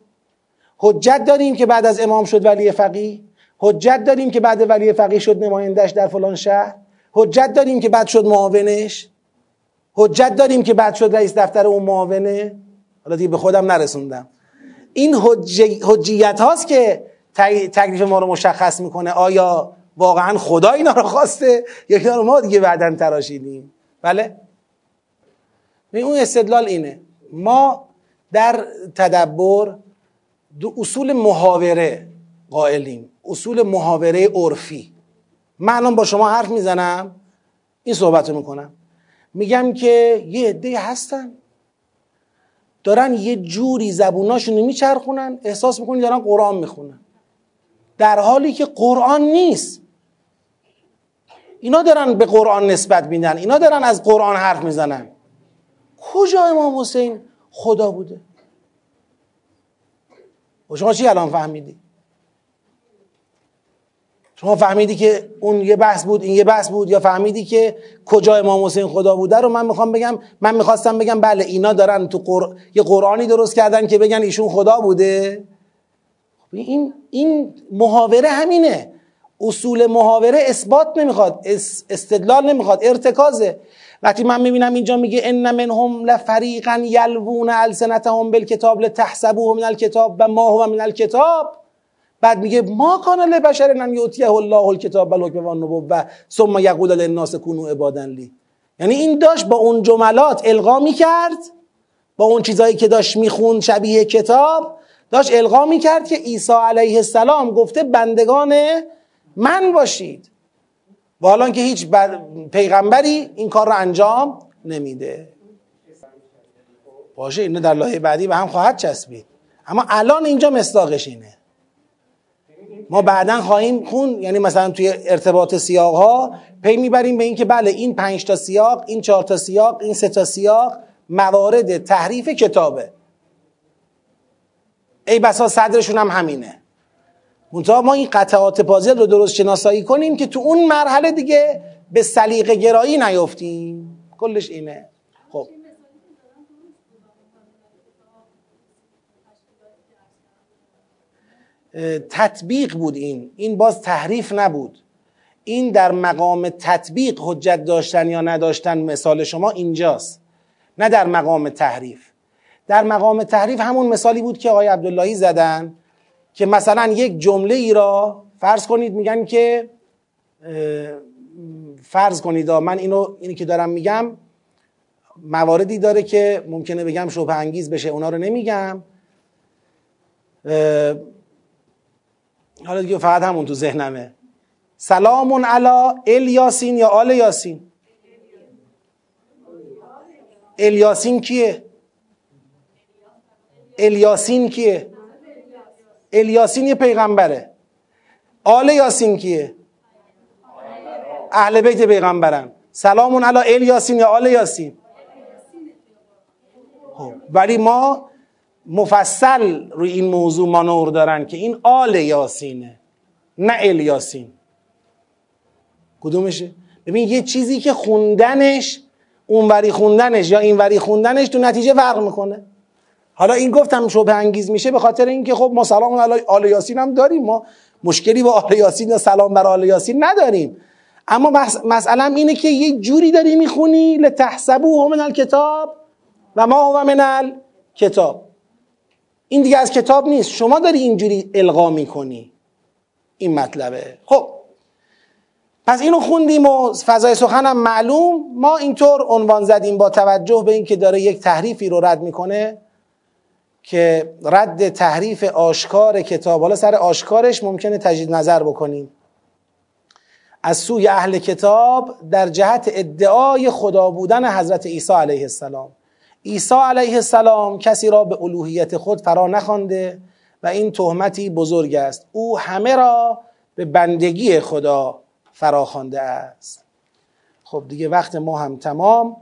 حجت داریم که بعد از امام شد ولی فقیه. حجت داریم که بعد ولی فقیه شد نمایندش در فلان شهر. حجت داریم که بعد شد معاونش. حجت داریم که بعد شد رئیس دفتر اون معاونه. حالا دیگه به خودم نرسوندم. این حجیت هاست که تکلیف ما رو مشخص می‌کنه. آیا واقعا خدا اینا رو خواسته یا اینا رو ما دیگه بعدا تراشیدیم؟ بله؟ اون استدلال اینه. ما در تدبر دو اصول محاوره قائلیم. اصول محاوره عرفی. من الان با شما حرف می‌زنم این صحبت رو می‌کنم. میگم که یه عده هستن. دارن یه جوری زبوناشون میچرخونن احساس می‌کنی دارن قرآن می‌خونن. در حالی که قرآن نیست. اینا دارن به قرآن نسبت میدن اینا دارن از قرآن حرف می‌زنن. کجا امام حسین خدا بوده؟ و شما چی الان فهمیدی؟ شما فهمیدی که اون یه بحث بود این یه بحث بود یا فهمیدی که کجا امام حسین خدا بوده رو من می‌خوام بگم من می‌خواستم بگم بله اینا دارن تو قر... یه قرآنی درست کردن که بگن ایشون خدا بوده. این این محاوره همینه. اصول محاوره اثبات نمی‌خواد استدلال نمی‌خواد ارتکازه. وقتی من می‌بینم اینجا میگه ان منهم لفریقا یلوون السنتهم بالکتاب لتحسبوه من الکتاب و ما هو من الکتاب بعد میگه ما کان لبشر ان یؤتیه الله الکتاب والحکم والنبوه ثم یقول للناس کونوا عبادا لی. یعنی این داشت با اون جملات القا می‌کرد با اون چیزایی که داشت می‌خوند شبیه کتاب داشت القا می‌کرد که عیسی علیه السلام گفته بندگان من باشید. و حالا که هیچ پیغمبری این کار رو انجام نمیده. باشه اینو در لایه بعدی به هم خواهد چسبید. اما الان اینجا مصداقش اینه. ما بعدا خواهیم خون یعنی مثلا توی ارتباط سیاق ها پی می‌بریم به اینکه بله این پنج تا سیاق این چهار تا سیاق این سه تا سیاق موارد تحریف کتابه. ای بسا صدرشون هم همینه. منتها ما این قطعات پازل رو درست شناسایی کنیم که تو اون مرحله دیگه به سلیقه گرایی نیفتیم. کلش اینه خب تطبیق بود این. این باز تحریف نبود. این در مقام تطبیق حجت داشتن یا نداشتن مثال شما اینجاست. نه در مقام تحریف. در مقام تحریف همون مثالی بود که آقای عبداللهی زدن که مثلا یک جمله ای را فرض کنید میگن که فرض کنید من اینو اینی که دارم میگم مواردی داره که ممکنه بگم شبه انگیز بشه اونا رو نمیگم. حالا دیگه فقط همون تو ذهنمه. سلامون علا ال یاسین یا آل یاسین؟ الیاسین کیه؟ الیاسین کیه؟ الیاسین یه پیغمبره. آل یاسین کیه؟ اهل بیت پیغمبرن. سلامون علی الیاسین یا آل یاسین؟ خب، ولی ما مفصل روی این موضوع مانور دارن که این آل یاسینه نه الیاسین کدومشه؟ ببین یه چیزی که خوندنش اونوری خوندنش یا اینوری خوندنش تو نتیجه فرق می‌کنه. حالا این گفتم شبه انگیز میشه به خاطر اینکه خب ما سلام علی آل یاسین هم داریم. ما مشکلی با آل یاسین یا سلام بر آل یاسین نداریم. اما مسئله اینه که یه جوری داری می‌خونی لتحسبوه من الکتاب و ما هو من الکتاب. این دیگه از کتاب نیست. شما داری اینجوری القا می‌کنی. این مطلبه. خب. پس اینو خوندیم و فضای سخنم معلوم. ما اینطور عنوان زدیم با توجه به اینکه داره یک تحریفی رو رد می‌کنه که رد تحریف آشکار کتاب. حالا سر آشکارش ممکنه تجدید نظر بکنیم. از سوی اهل کتاب در جهت ادعای خدا بودن حضرت عیسی علیه السلام. عیسی علیه السلام کسی را به الوهیت خود فرا نخوانده و این تهمتی بزرگ است. او همه را به بندگی خدا فرا خوانده است. خب دیگه وقت ما هم تمام.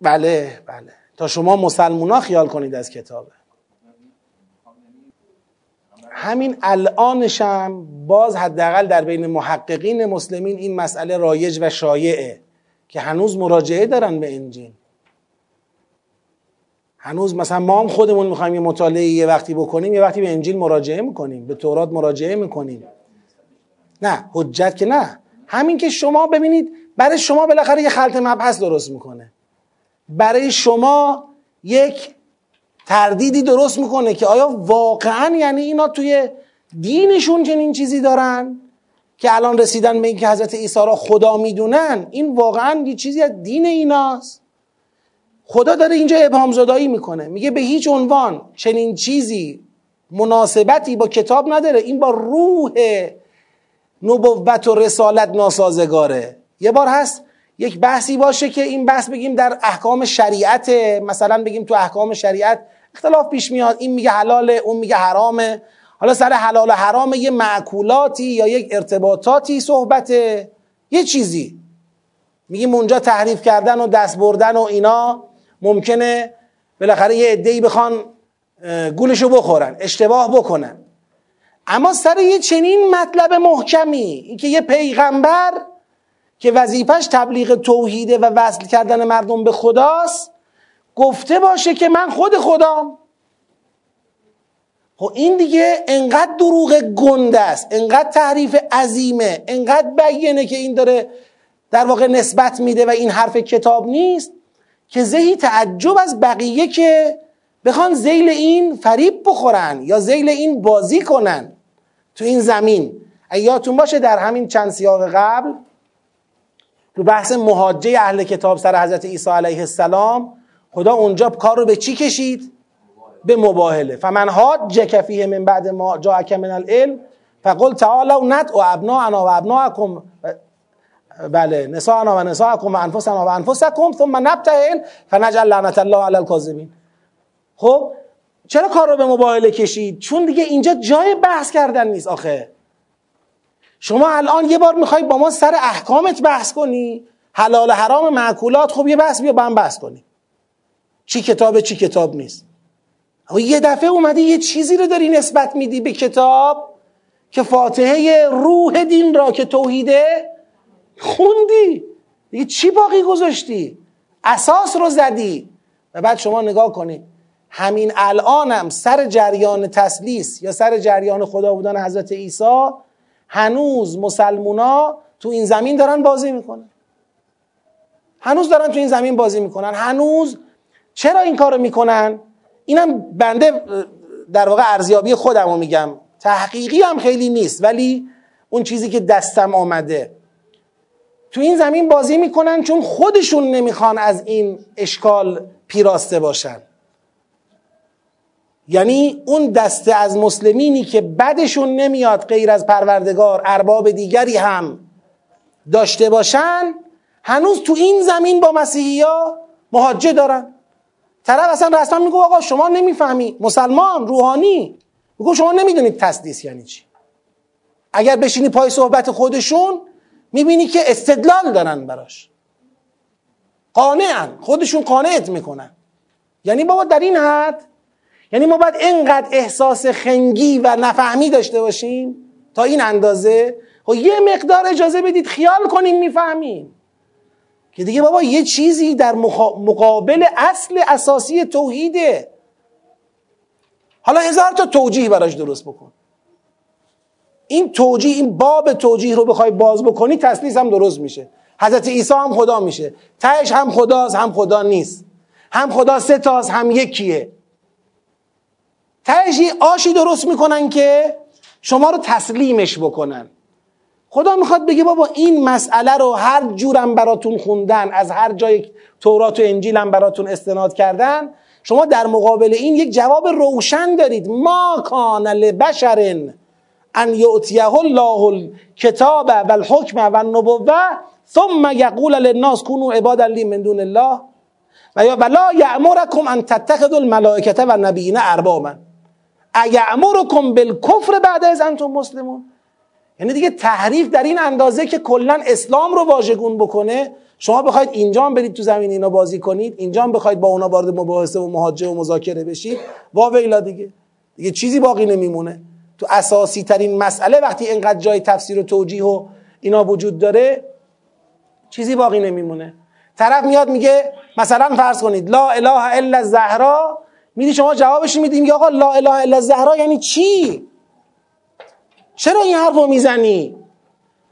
بله بله. تا شما مسلمونا خیال کنید از کتابه. همین الانشم باز حداقل در بین محققین مسلمین این مسئله رایج و شایعه. که هنوز مراجعه دارن به انجیل هنوز مثلا ما هم خودمون می‌خوایم یه مطالعه یه وقتی بکنیم یه وقتی به انجیل مراجعه می‌کنیم به تورات مراجعه می‌کنیم. نه حجت که نه. همین که شما ببینید برای شما بالاخره یه خلط مبحث درست می‌کنه. برای شما یک تردیدی درست می‌کنه که آیا واقعا یعنی اینا توی دینشون چنین چیزی دارن؟ که الان رسیدن به اینکه حضرت عیسی را خدا می‌دونن این واقعا یه چیزی از دین ایناست. خدا داره اینجا ابهام زدایی می‌کنه. میگه به هیچ عنوان چنین چیزی مناسبتی با کتاب نداره. این با روح نبوت و رسالت ناسازگاره. یه بار هست یک بحثی باشه که این بحث بگیم در احکام شریعت مثلا بگیم تو احکام شریعت اختلاف پیش میاد. این میگه حلاله اون میگه حرامه. حالا سر حلال و حرام یه معکولاتی یا یک ارتباطاتی صحبته یه چیزی. میگیم اونجا تحریف کردن و دست بردن و اینا ممکنه بالاخره یه عده‌ای بخوان گولشو بخورن اشتباه بکنن. اما سر یه چنین مطلب محکمی این که یه پیغمبر که وظیفش تبلیغ توحیده و وصل کردن مردم به خداست گفته باشه که من خود خدام. خب این دیگه انقدر دروغ گنده است انقدر تحریف عظیمه انقدر بیینه که این داره در واقع نسبت میده و این حرف کتاب نیست که زهی تعجب از بقیه که بخوان زیل این فریب بخورن یا زیل این بازی کنن تو این زمین یادتون باشه در همین چند سیاق قبل تو بحث مهاجه اهل کتاب سر حضرت عیسی علیه السلام خدا اونجا کار رو به چی کشید؟ به مباهله. فمن حاج فیه من بعد ما جاءک من العلم فقل تعالوا ندعو ابناءنا و ابناءکم. بله نساءنا و نساءکم و انفسنا و انفسکم ثم نبتهل فنجعل لعنت الله علی الکاذبین. خب چرا کار رو به مباهله کشید؟ چون دیگه اینجا جای بحث کردن نیست آخه. شما الان یه بار می‌خوای با ما سر احکامت بحث کنی؟ حلال حرام معکولات خب یه بحث بیا با هم بحث کنی چی کتابه چی کتاب نیست. اما یه دفعه اومدی یه چیزی رو داری نسبت میدی به کتاب که فاتحه روح دین را که توحیده خوندی. دیگه چی باقی گذاشتی؟ اساس رو زدی. و بعد شما نگاه کنید. همین الانم سر جریان تسلیس یا سر جریان خدا بودن حضرت عیسی هنوز مسلمونا تو این زمین دارن بازی می‌کنن. هنوز دارن تو این زمین بازی می‌کنن. هنوز چرا این کارو می‌کنن؟ اینم بنده در واقع ارزیابی خودم رو میگم. تحقیقی هم خیلی نیست ولی اون چیزی که دستم آمده. تو این زمین بازی می‌کنن چون خودشون نمی‌خوان از این اشکال پیراسته باشن. یعنی اون دسته از مسلمینی که بدشون نمیاد غیر از پروردگار ارباب دیگری هم داشته باشن هنوز تو این زمین با مسیحی ها دارن. طرف اصلا رسما میگو آقا شما نمی‌فهمی. مسلمان روحانی. میگو شما نمی‌دونید تسلیس یعنی چی. اگر بشینی پای صحبت خودشون می‌بینی که استدلال دارن براش. قانعن. خودشون قانعت می‌کنن. یعنی بابا در این حد یعنی ما باید اینقدر احساس خنگی و نفهمی داشته باشیم تا این اندازه. خب یه مقدار اجازه بدید خیال کنیم می‌فهمیم. که دیگه بابا یه چیزی در مقابل اصل اساسی توحیده. حالا هزار تا توجیه براش درست بکن. این توجیه این باب توجیه رو بخوای باز بکنی تسلیس هم درست میشه. حضرت عیسی هم خدا میشه. تهش هم خداست هم خدا نیست. هم خدا سه تاست هم یکیه. تهش آشی درست می‌کنن که شما رو تسلیمش بکنن. خدا می‌خواد بگه بابا این مسئله رو هر جورم براتون خوندن از هر جای تورات و انجیل هم براتون استناد کردن شما در مقابل این یک جواب روشن دارید. ما کان لبشر ان یعطیه الله الکتاب و الحکم و النبوه ثم یقول للناس كونوا عبادا لی من دون الله و یا ولا یامرکم ان تتخذوا الملائکه و نبیین اربابا ایامرکم بالکفر بعد از انتم مسلمون یعنی دیگه تحریف در این اندازه که کلا اسلام رو واژگون بکنه شما بخواید اینجا هم برید تو زمین اینا بازی کنید اینجا هم بخواید با اونا وارد مباحثه و مهاجه و مذاکره بشید وا ویلا دیگه. دیگه چیزی باقی نمیمونه. تو اساسی ترین مسئله وقتی اینقدر جای تفسیر و توجیه و اینا وجود داره چیزی باقی نمیمونه. طرف میاد میگه مثلا فرض کنید لا اله الا الزهرا میدی شما جوابش میدیم آقا لا اله الا الزهرا یعنی چی؟ چرا این حرف رو می‌زنی؟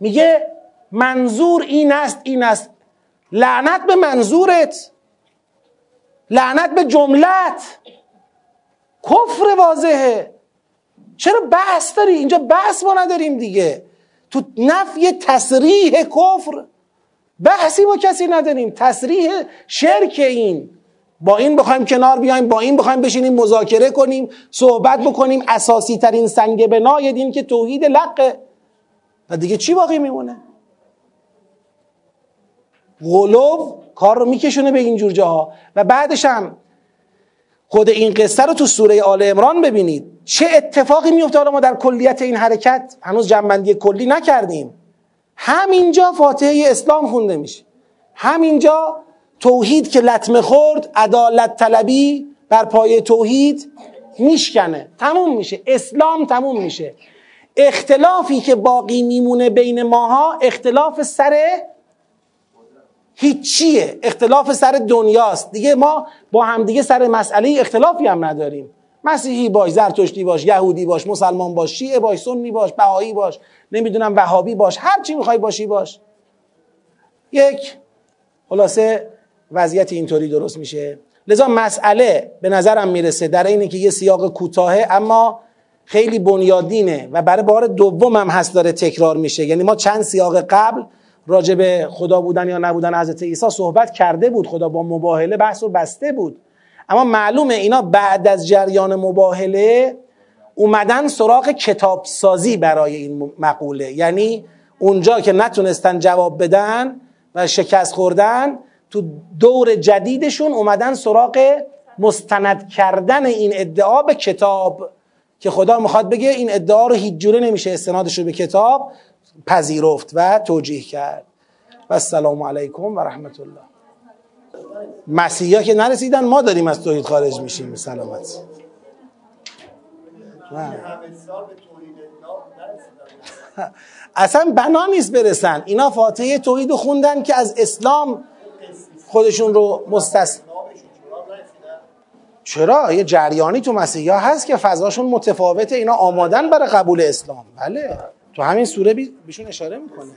میگه منظور این است این است. لعنت به منظورت. لعنت به جملت. کفر واضحه. چرا بحث داری؟ اینجا بحث ما نداریم دیگه. تو نفی تصریح کفر. بحثی با کسی نداریم. تصریح شرک این. با این بخوایم کنار بیایم با این بخوایم بشینیم مذاکره کنیم صحبت بکنیم. اساسی ترین سنگ بنای دین که توحید لقه و دیگه چی باقی میمونه؟ غلو کار رو میکشونه به این جور جاها. و بعدش هم خود این قصه رو تو سوره آل امران ببینید. چه اتفاقی میفته حالا ما در کلیت این حرکت هنوز جنبندی کلی نکردیم. همینجا فاتحه اسلام خونده میشه. همینجا توحید که لطمه خورد عدالت طلبی بر پای توحید میشکنه. تموم میشه. اسلام تموم میشه. اختلافی که باقی میمونه بین ماها اختلاف سر هیچیه. اختلاف سر دنیاست. دیگه ما با هم دیگه سر مسئله اختلافی هم نداریم. مسیحی باش زرتشتی باش یهودی باش مسلمان باش شیعه باش سنی باش بهایی باش نمی‌دونم وهابی باش هر چی می‌خوای باشی باش. یک خلاصه وضعیت اینطوری درست میشه. لذا مسئله به نظرم می‌رسه در اینه که یه سیاق کوتاهه اما خیلی بنیادینه و برای بار دوم هم هست داره تکرار میشه. یعنی ما چند سیاق قبل راجع به خدا بودن یا نبودن حضرت عیسی صحبت کرده بود. خدا با مباهله بحث رو بسته بود. اما معلومه اینا بعد از جریان مباهله اومدن سراغ کتاب سازی برای این مقوله. یعنی اونجا که نتونستن جواب بدن و شکست خوردن تو دور جدیدشون اومدن سراغ مستند کردن این ادعا به کتاب که خدا می‌خواد بگه این ادعا رو هیچ جوره نمیشه استنادش رو به کتاب پذیرفت و توجیه کرد. و السلام علیکم و رحمت الله مسیحا که نرسیدن ما داریم از توحید خارج میشیم. سلامت. *laughs* اصلا بنا نیست برسن. اینا فاتحه توحید خوندن که از اسلام خودشون رو مستث چرا؟ یه جریانی تو مسیحی هست که فضاشون متفاوته اینا آمادن برای قبول اسلام. بله. تو همین سوره بیشون اشاره می‌کنه.